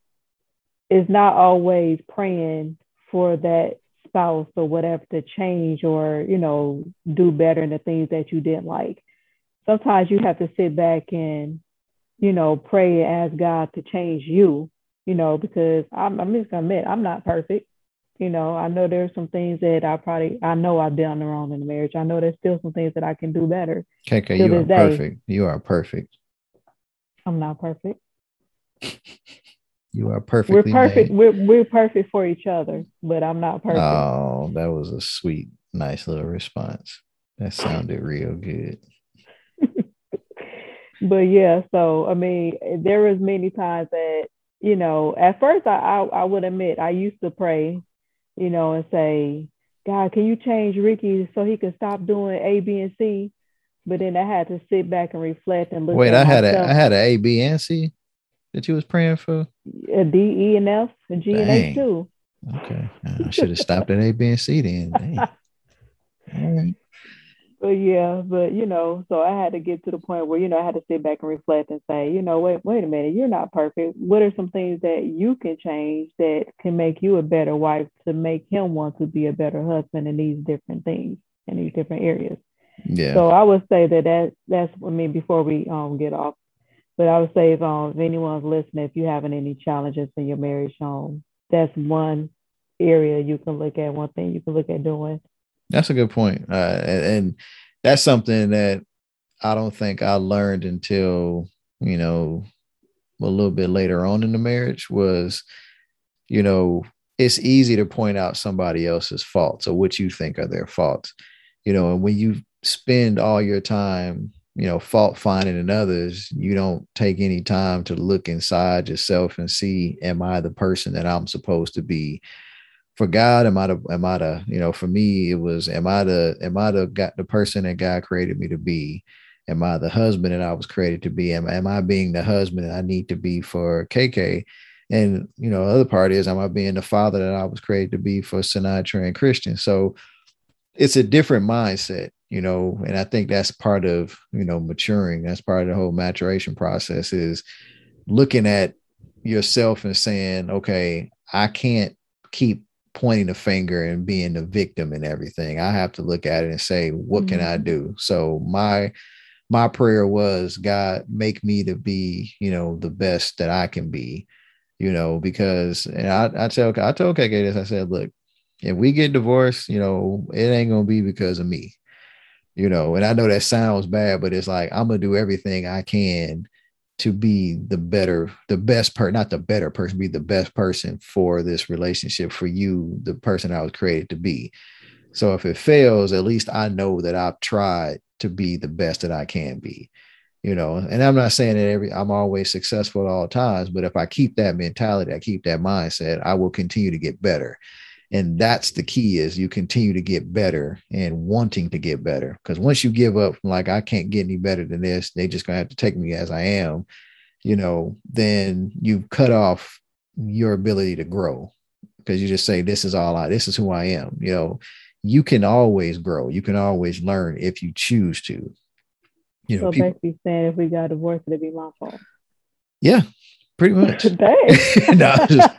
Speaker 2: it's not always praying for that spouse or whatever to change or you know do better in the things that you didn't like. Sometimes you have to sit back and you know pray and ask god to change you you know because i'm, I'm just gonna admit i'm not perfect. You know i know there's some things that i probably i know i've done the wrong in the marriage. I know there's still some things that i can do better
Speaker 1: kk you are perfect. You are perfect.
Speaker 2: I'm not perfect
Speaker 1: You are perfectly.
Speaker 2: We're perfect. Made. We're we're perfect for each other, but I'm not perfect.
Speaker 1: Oh, that was a sweet, nice little response. That sounded real good.
Speaker 2: but yeah, so I mean, there was many times that you know, at first I, I I would admit I used to pray, you know, and say, God, can you change Ricky so he can stop doing A, B, and C? But then I had to sit back and reflect and look.
Speaker 1: Wait, I had myself. a I had an A, B, and C that you was praying for?
Speaker 2: A D, E, and F, and G, Dang. and H too.
Speaker 1: Okay, I should have stopped at A, B, and C then. All right.
Speaker 2: But yeah, but you know, so I had to get to the point where you know I had to sit back and reflect and say, you know, wait, wait a minute, you're not perfect. What are some things that you can change that can make you a better wife to make him want to be a better husband in these different things in these different areas?
Speaker 1: Yeah.
Speaker 2: So I would say that that that's I mean before we um get off but I would say if, um, if anyone's listening, if you're having any challenges in your marriage home, that's one area you can look at, one thing you can look at doing.
Speaker 1: That's a good point. Uh, and, and that's something that I don't think I learned until, you know, a little bit later on in the marriage was, you know, it's easy to point out somebody else's faults or what you think are their faults, you know, and when you spend all your time you know fault finding in others you don't take any time to look inside yourself and see am i the person that i'm supposed to be? For god am i the am i the you know for me it was am i the am i the got the person that god created me to be? Am i the husband that i was created to be? Am, am i being the husband that i need to be for kk And you know, other part is am I being the father that I was created to be for Sanai, Trey and Christian? So it's a different mindset, you know, and I think that's part of you know maturing. That's part of the whole maturation process is looking at yourself and saying, okay, I can't keep pointing the finger and being the victim and everything. I have to look at it and say, what mm-hmm. can I mm-hmm. do? So my my prayer was, God, make me to be, you know, the best that I can be, you know, because and I, I tell I told KK this, I said, look, if we get divorced, you know, it ain't gonna be because of me. You know, and I know that sounds bad, but it's like I'm gonna do everything I can to be the better, the best person, not the better person, be the best person for this relationship for you, the person I was created to be. So if it fails, at least I know that I've tried to be the best that I can be. You know, and I'm not saying that every I'm always successful at all times, but if I keep that mentality, I keep that mindset, I will continue to get better. And that's the key is you continue to get better and wanting to get better. Because once you give up, like I can't get any better than this, they just gonna have to take me as I am, you know, then you cut off your ability to grow because you just say, This is all I this is who I am, you know you can always grow. You can always learn if you choose to.
Speaker 2: You know, so people, basically saying if we got divorced, it'd be my fault.
Speaker 1: Yeah, pretty much. no, I'm just,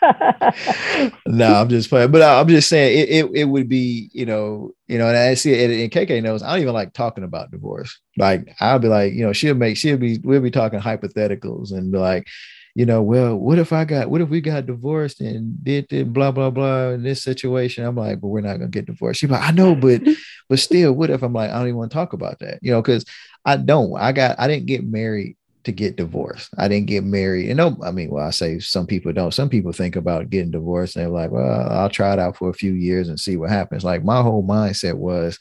Speaker 1: no, I'm just playing. But I'm just saying it, it, it would be, you know, you know, and I see it and KK knows I don't even like talking about divorce. Like I'll be like, you know, she'll make she'll be we'll be talking hypotheticals and be like, you know, well, what if I got, what if we got divorced and did, did blah, blah, blah in this situation? I'm like, but we're not going to get divorced. She's like, I know, but, but still, what if I'm like, I don't even want to talk about that, you know, because I don't, I got, I didn't get married to get divorced. I didn't get married. And no, I mean, well, I say some people don't. Some people think about getting divorced and they're like, well, I'll try it out for a few years and see what happens. Like my whole mindset was,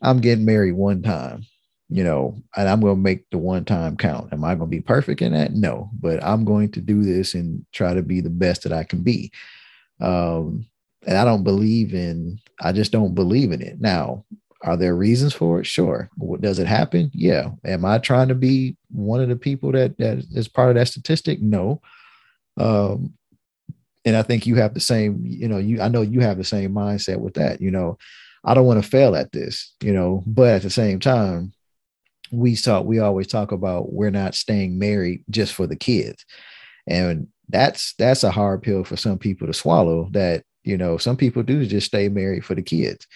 Speaker 1: I'm getting married one time you know, and I'm going to make the one time count. Am I going to be perfect in that? No, but I'm going to do this and try to be the best that I can be. Um, and I don't believe in, I just don't believe in it. Now, are there reasons for it? Sure. Does it happen? Yeah. Am I trying to be one of the people that, that is part of that statistic? No. Um, and I think you have the same, you know, you, I know you have the same mindset with that, you know, I don't want to fail at this, you know, but at the same time, we talk we always talk about we're not staying married just for the kids and that's that's a hard pill for some people to swallow that you know some people do just stay married for the kids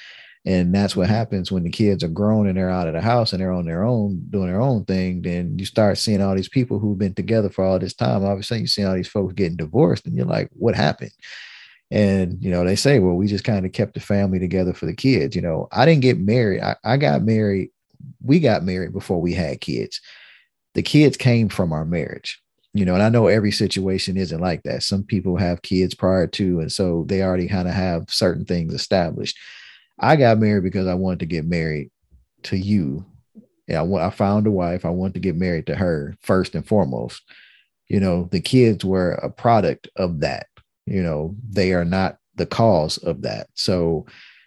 Speaker 1: and that's what happens when the kids are grown and they're out of the house and they're on their own doing their own thing then you start seeing all these people who've been together for all this time obviously you see all these folks getting divorced and you're like what happened and you know they say well we just kind of kept the family together for the kids you know i didn't get married I, I got married we got married before we had kids. The kids came from our marriage, you know, and I know every situation isn't like that. Some people have kids prior to, and so they already kind of have certain things established. I got married because I wanted to get married to you. Yeah, I, I found a wife. I wanted to get married to her first and foremost. You know, the kids were a product of that. You know, they are not the cause of that. So,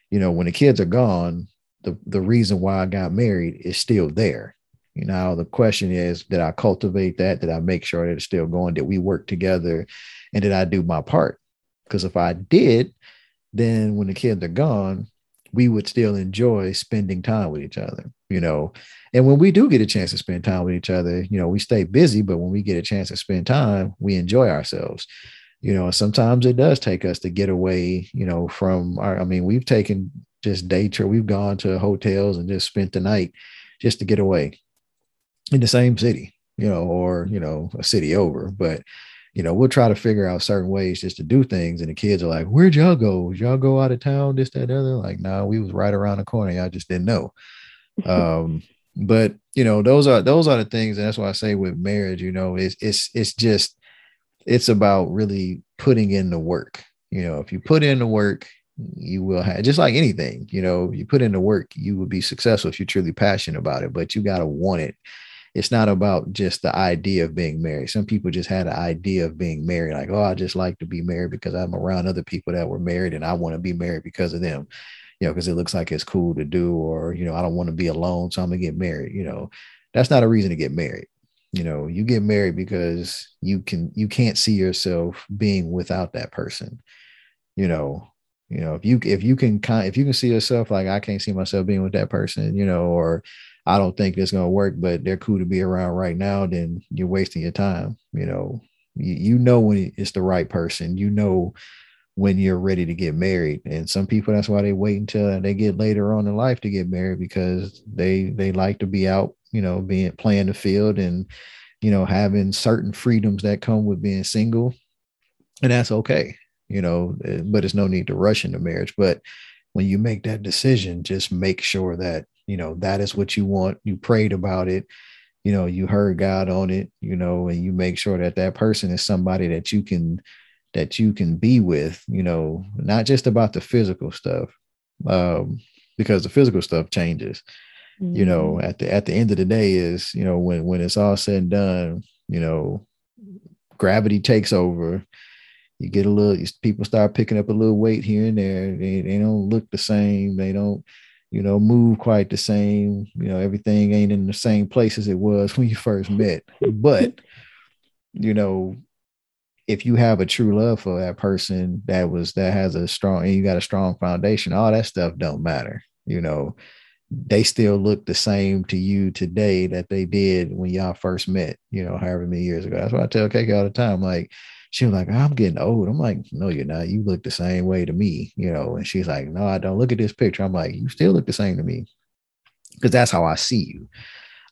Speaker 1: you know, when the kids are gone, the, the reason why I got married is still there. You know, the question is, did I cultivate that? Did I make sure that it's still going? Did we work together? And did I do my part? Because if I did, then when the kids are gone, we would still enjoy spending time with each other, you know. And when we do get a chance to spend time with each other, you know, we stay busy, but when we get a chance to spend time, we enjoy ourselves. You know, sometimes it does take us to get away, you know, from our, I mean, we've taken just day trip. We've gone to hotels and just spent the night just to get away in the same city, you know, or, you know, a city over. But, you know, we'll try to figure out certain ways just to do things. And the kids are like, where'd y'all go? Did y'all go out of town? This, that, other. Like, no, nah, we was right around the corner. Y'all just didn't know. Um, but you know, those are those are the things, and that's why I say with marriage, you know, it's it's it's just it's about really putting in the work. You know, if you put in the work you will have just like anything you know you put in the work you will be successful if you're truly passionate about it but you got to want it it's not about just the idea of being married. Some people just had an idea of being married like oh i just like to be married because i'm around other people that were married and i want to be married because of them you know because it looks like it's cool to do or you know i don't want to be alone so i'm gonna get married you know? That's not a reason to get married you know? You get married because you can you can't see yourself being without that person you know? You know if you if you can if you can see yourself like i can't see myself being with that person you know? Or i don't think it's going to work but they're cool to be around right now then you're wasting your time you know. You, you know when it's the right person. You know when you're ready to get married. And some people that's why they wait until they get later on in life to get married because they they like to be out you know being playing the field and you know having certain freedoms that come with being single. And that's okay you know eh, but it's no need to rush into marriage. But when you make that decision just make sure that you know that is what you want you prayed about it you know you heard god on it you know and you make sure that that person is somebody that you can that you can be with, you know, not just about the physical stuff, um, because the physical stuff changes. Mm-hmm. You know, mm-hmm. at the at the end of the day is, you know, when when it's all said and done, you know, gravity takes over. You get a little people start picking up a little weight here and there. They, they don't look the same. They don't, you know, move quite the same. You know, everything ain't in the same place as it was when you first met. But, you know, if you have a true love for that person that was that has a strong and you got a strong foundation, all that stuff don't matter. You know, they still look the same to you today that they did when y'all first met, you know, however many years ago. That's what I tell Keke all the time. Like, she was like, I'm getting old. I'm like, no, you're not. You look the same way to me, you know. And she's like, no, I don't. Look at this picture. I'm like, you still look the same to me. Because that's how I see you.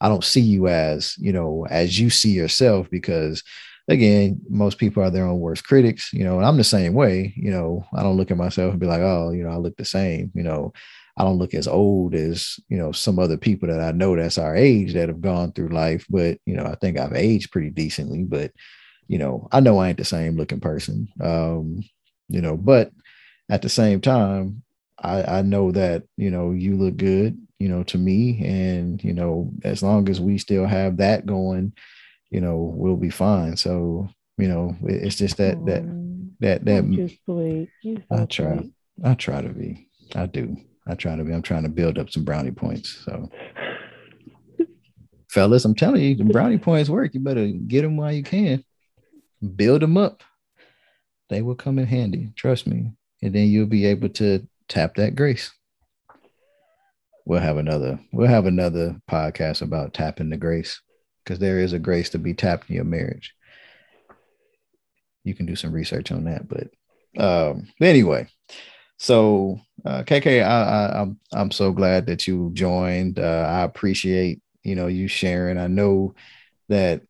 Speaker 1: I don't see you as, you know, as you see yourself because again, most people are their own worst critics, you know, and I'm the same way, you know, I don't look at myself and be like, oh, you know, I look the same, you know, I don't look as old as, you know, some other people that I know that's our age that have gone through life, but, you know, I think I've aged pretty decently, but, you know, I know I ain't the same looking person. Um, you know, but at the same time, I, I know that, you know, you look good, you know, to me. And, you know, as long as we still have that going, you know, we'll be fine. So, you know, it's just that that that that. I try. I try to be. I do. I try to be. I'm trying to build up some brownie points. So fellas, I'm telling you, the brownie points work. You better get them while you can. Build them up. They will come in handy. Trust me. And then you'll be able to tap that grace. We'll have another we'll have another podcast about tapping the grace because there is a grace to be tapped in your marriage. You can do some research on that, but um, anyway, so uh, KK, I, I, I'm I'm so glad that you joined. Uh, I appreciate you know you sharing. I know that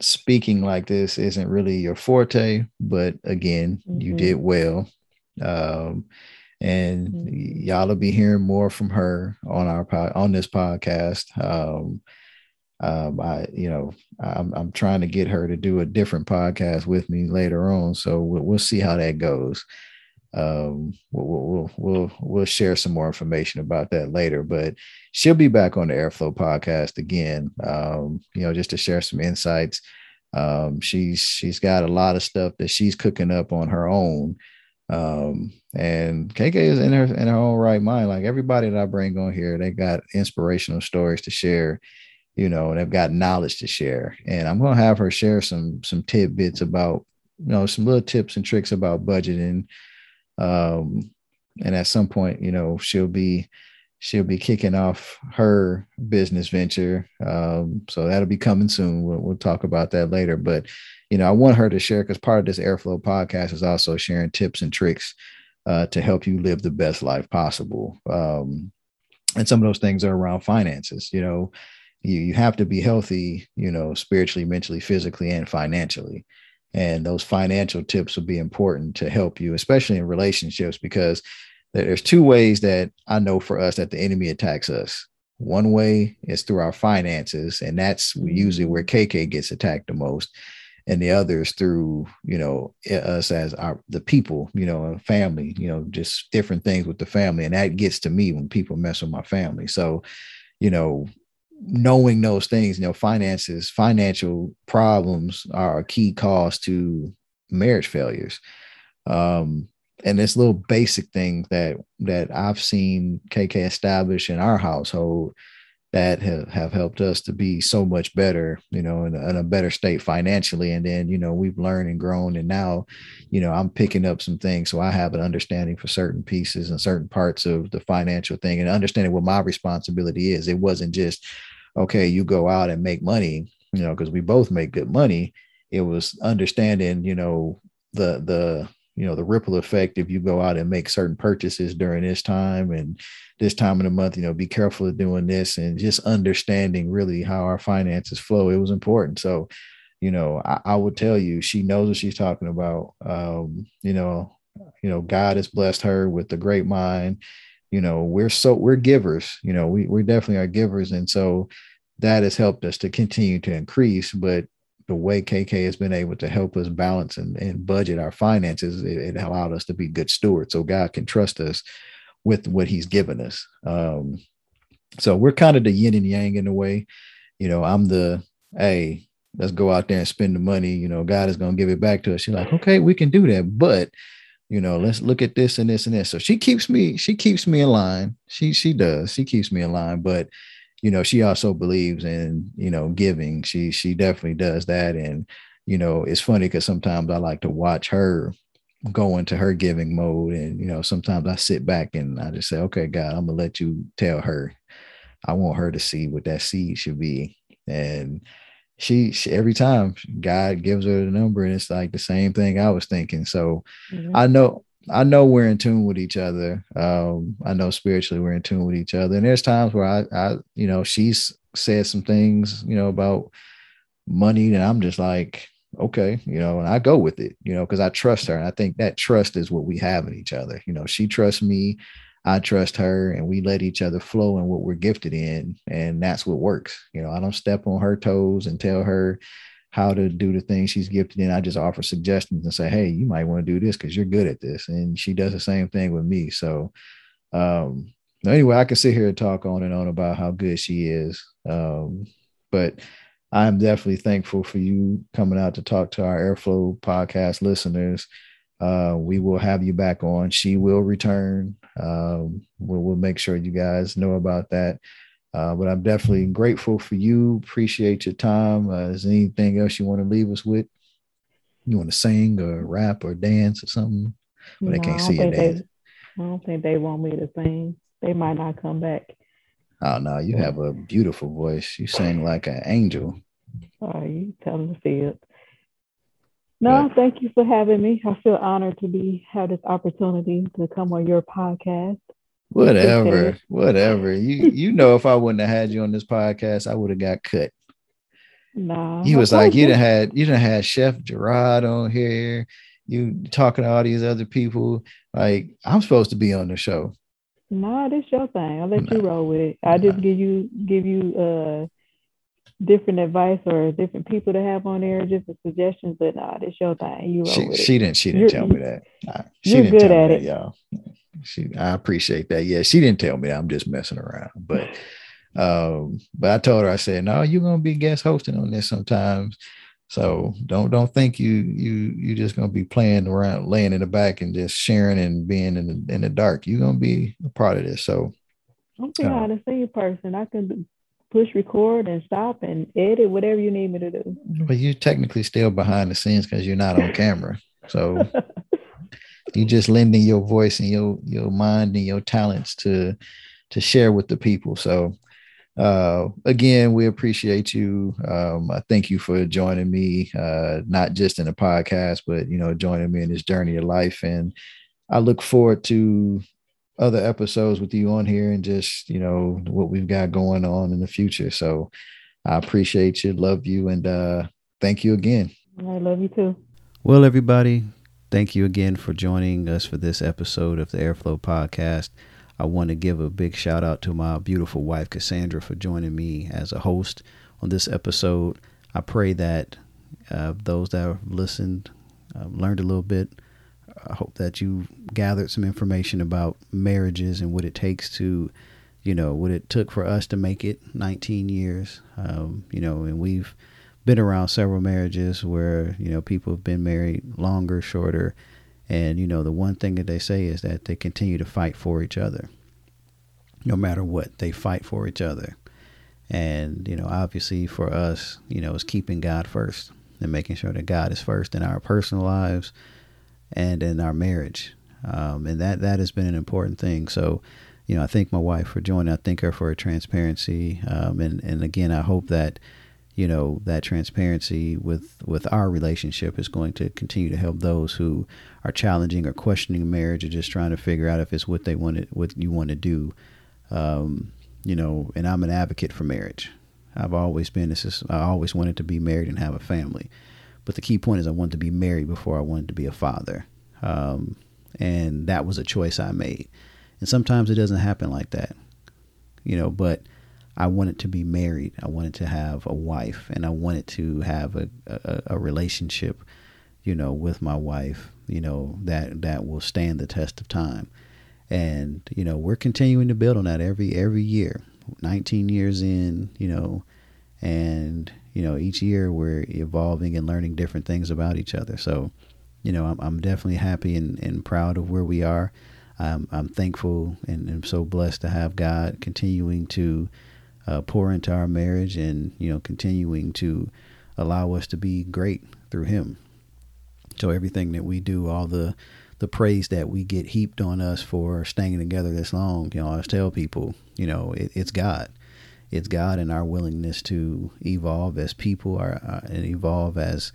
Speaker 1: speaking like this isn't really your forte, but again, mm-hmm. you did well. Um, and mm-hmm. y'all will be hearing more from her on our on this podcast. Um, um, I, you know, I'm, I'm trying to get her to do a different podcast with me later on. So we'll, we'll see how that goes. Um, we'll, we'll, we'll, we'll share some more information about that later, but she'll be back on the Airflow podcast again. Um, you know, just to share some insights. Um, she's, she's got a lot of stuff that she's cooking up on her own. Um, and KK is in her, in her own right mind. Like everybody that I bring on here, they got inspirational stories to share you know, and they've got knowledge to share. And I'm going to have her share some some tidbits about, you know, some little tips and tricks about budgeting. Um, and at some point, you know, she'll be she'll be kicking off her business venture. Um, so that'll be coming soon. We'll, we'll talk about that later. But you know, I want her to share because part of this Airflow podcast is also sharing tips and tricks uh, to help you live the best life possible. Um, and some of those things are around finances. You know, you you have to be healthy, you know, spiritually, mentally, physically, and financially. And those financial tips will be important to help you, especially in relationships, because there's two ways that I know for us that the enemy attacks us. One way is through our finances, and that's usually where KK gets attacked the most. And the other is through, you know, us as our the people, you know, family, you know, just different things with the family. And that gets to me when people mess with my family. So, you know, knowing those things, you know, finances, financial problems are a key cause to marriage failures. Um, and this little basic thing that that I've seen KK establish in our household that have, have helped us to be so much better, you know, in a, in a, better state financially. And then, you know, we've learned and grown. And now, you know, I'm picking up some things. So I have an understanding for certain pieces and certain parts of the financial thing and understanding what my responsibility is. It wasn't just, okay, you go out and make money, you know, because we both make good money. It was understanding, you know, the, the, you know the ripple effect if you go out and make certain purchases during this time and this time of the month you know be careful of doing this and just understanding really how our finances flow it was important. So you know i, I would tell you she knows what she's talking about. Um you know you know god has blessed her with a great mind. You know we're so we're givers you know we, we definitely are givers. And so that has helped us to continue to increase. But the way KK has been able to help us balance and, and budget our finances, it, it, allowed us to be good stewards. So God can trust us with what He's given us. Um, so we're kind of the yin and yang in a way. You know, I'm the hey, let's go out there and spend the money. You know, God is going to give it back to us. She's like, okay, we can do that, but you know, let's look at this and this and this. So she keeps me, she keeps me in line. She she does. She keeps me in line, but you know, she also believes in, you know, giving. She she definitely does that. And, you know, it's funny because sometimes I like to watch her go into her giving mode. And, you know, sometimes I sit back and I just say, okay, God, I'm gonna let you tell her. I want her to see what that seed should be. And she, she, every time God gives her the number, and it's like the same thing I was thinking. So mm-hmm. I know I know we're in tune with each other. Um, I know spiritually we're in tune with each other. And there's times where I, I, you know, she's said some things, you know, about money, and I'm just like, okay, you know, and I go with it, you know, because I trust her. And I think that trust is what we have in each other. You know, she trusts me, I trust her, and we let each other flow in what we're gifted in. And that's what works. You know, I don't step on her toes and tell her, how to do the things she's gifted in. I just offer suggestions and say, hey, you might want to do this because you're good at this. And she does the same thing with me. So um anyway, I can sit here and talk on and on about how good she is. Um, but I'm definitely thankful for you coming out to talk to our Airflow podcast listeners. Uh, we will have you back on. She will return. Um, we'll, we'll make sure you guys know about that. Uh, but I'm definitely grateful for you. Appreciate your time. Uh, is anything else you want to leave us with? You want to sing or rap or dance or something? But no, they can't see you dance.
Speaker 2: They, I don't think they want me to sing. They might not come back.
Speaker 1: Oh no, you have a beautiful voice. You sing like an angel.
Speaker 2: Oh, you tell them to see it. No, but, thank you for having me. I feel honored to be have this opportunity to come on your podcast.
Speaker 1: Whatever, whatever. You you know, if I wouldn't have had you on this podcast, I would have got cut.
Speaker 2: Nah.
Speaker 1: He was like, you done had you done had Chef Gerard on here. You talking to all these other people. Like, I'm supposed to be on the show.
Speaker 2: Nah, this your thing. I'll let nah. you roll with it. I just give you give you uh different advice or different people to have on there, different suggestions, but nah, this your thing. You roll
Speaker 1: she,
Speaker 2: with
Speaker 1: she
Speaker 2: it.
Speaker 1: didn't she didn't tell me that. Nah, she
Speaker 2: you're good at it,
Speaker 1: y'all. She, I appreciate that. Yeah, she didn't tell me. I'm just messing around, but, um, but I told her. I said, "No, you're gonna be guest hosting on this sometimes." So don't don't think you you you're just gonna be playing around, laying in the back, and just sharing and being in the in the dark. You're gonna be a part of this. So
Speaker 2: I'm behind uh, the same person. I can push record and stop and edit whatever you need me to do.
Speaker 1: But you're technically still behind the scenes because you're not on camera. So you just lending your voice and your your mind and your talents to to share with the people. So uh, again we appreciate you. Um, i thank you for joining me uh, not just in the podcast but you know joining me in this journey of life. And i look forward to other episodes with you on here and just you know what we've got going on in the future. So i appreciate you love you and uh, thank you again.
Speaker 2: I love you too.
Speaker 1: Well everybody Thank you again for joining us for this episode of the Airflow Podcast. I want to give a big shout out to my beautiful wife, Cassandra, for joining me as a host on this episode. I pray that uh, those that have listened uh, learned a little bit. I hope that you gathered some information about marriages and what it takes to, you know, what it took for us to make it 19 years. Um, you know, and we've been around several marriages where you know people have been married longer, shorter, and you know the one thing that they say is that they continue to fight for each other, no matter what. They fight for each other, And, you know, obviously for us, you know, it's keeping God first and making sure that God is first in our personal lives and in our marriage. Um, and that, that has been an important thing. So, you know, I thank my wife for joining. I thank her for her transparency. Um, and, and again, I hope that, you know, that transparency with, with our relationship is going to continue to help those who are challenging or questioning marriage or just trying to figure out if it's what they want what you want to do. Um, you know, and I'm an advocate for marriage. I've always been, this is, I always wanted to be married and have a family. But the key point is I wanted to be married before I wanted to be a father. Um, and that was a choice I made. And sometimes it doesn't happen like that, you know, but I wanted to be married. I wanted to have a wife and I wanted to have a, a, a relationship, you know, with my wife, you know, that, that will stand the test of time. And, you know, we're continuing to build on that every, every year, 19 years in, you know, and, you know, each year we're evolving and learning different things about each other. So, you know, I'm, I'm definitely happy and, and proud of where we are. I'm, I'm thankful and I'm so blessed to have God continuing to uh, pour into our marriage and, you know, continuing to allow us to be great through Him. So everything that we do, all the the praise that we get heaped on us for staying together this long, you know, I always tell people, you know, it, it's God. It's God and our willingness to evolve as people are, uh, and evolve as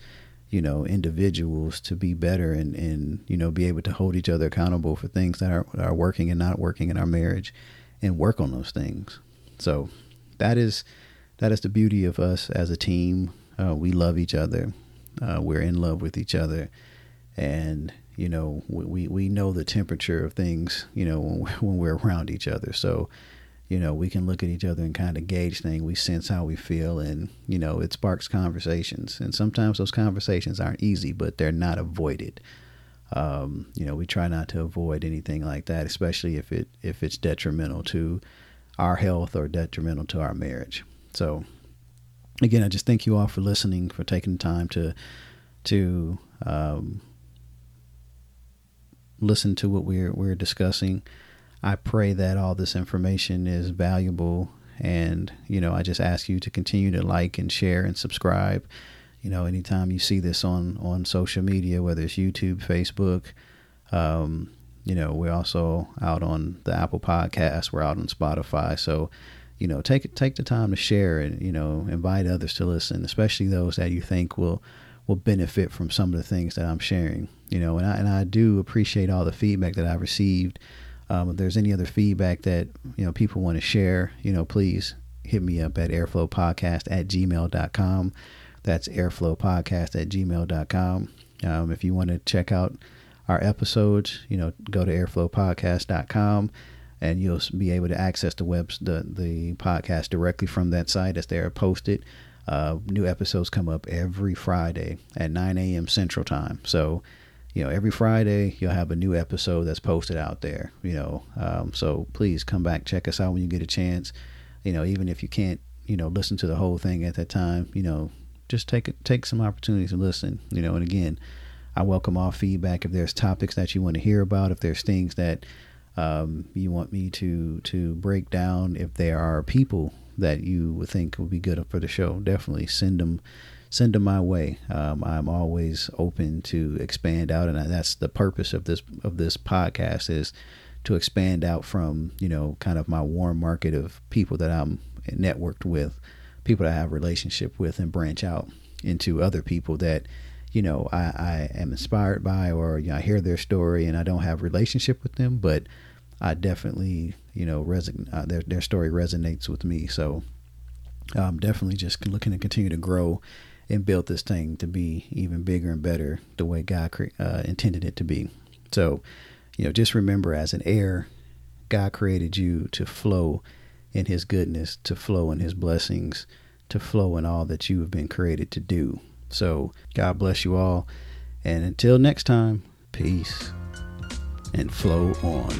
Speaker 1: you know, individuals to be better and, and, you know, be able to hold each other accountable for things that are, are working and not working in our marriage and work on those things. So that is, that is the beauty of us as a team. Uh, we love each other. Uh, we're in love with each other. And, you know, we, we know the temperature of things, you know, when, when we're around each other. So, you know, we can look at each other and kind of gauge things. We sense how we feel, and you know, it sparks conversations. And sometimes those conversations aren't easy, but they're not avoided. Um, you know, we try not to avoid anything like that, especially if it if it's detrimental to our health or detrimental to our marriage. So, again, I just thank you all for listening, for taking the time to to um, listen to what we're we're discussing. I pray that all this information is valuable. And, you know, I just ask you to continue to like and share and subscribe. You know, anytime you see this on, on social media, whether it's YouTube, Facebook, um, you know, we're also out on the Apple Podcast. We're out on Spotify. So, you know, take take the time to share and you know invite others to listen, especially those that you think will will benefit from some of the things that I'm sharing. You know, and I and I do appreciate all the feedback that I've received um, if there's any other feedback that you know people want to share, you know, please hit me up at airflowpodcast at gmail.com. That's airflowpodcast at gmail.com. Um, if you want to check out our episodes, you know, go to airflowpodcast.com and you'll be able to access the web the, the podcast directly from that site as they're posted. Uh, new episodes come up every Friday at 9 a.m. Central Time. So you know, every Friday you'll have a new episode that's posted out there. You know, um, so please come back, check us out when you get a chance. You know, even if you can't, you know, listen to the whole thing at that time, you know, just take take some opportunities to listen. You know, and again, I welcome all feedback. If there's topics that you want to hear about, if there's things that um, you want me to to break down, if there are people that you would think would be good for the show, definitely send them send them my way. Um, I'm always open to expand out, and that's the purpose of this of this podcast is to expand out from you know kind of my warm market of people that I'm networked with, people that I have relationship with, and branch out into other people that you know I, I am inspired by, or you know, I hear their story and I don't have relationship with them, but I definitely you know uh, their their story resonates with me. So I'm definitely just looking to continue to grow and build this thing to be even bigger and better the way God uh, intended it to be. So, you know, just remember as an heir, God created you to flow in His goodness, to flow in His blessings, to flow in all that you have been created to do. So, God bless you all. And until next time, peace and flow on.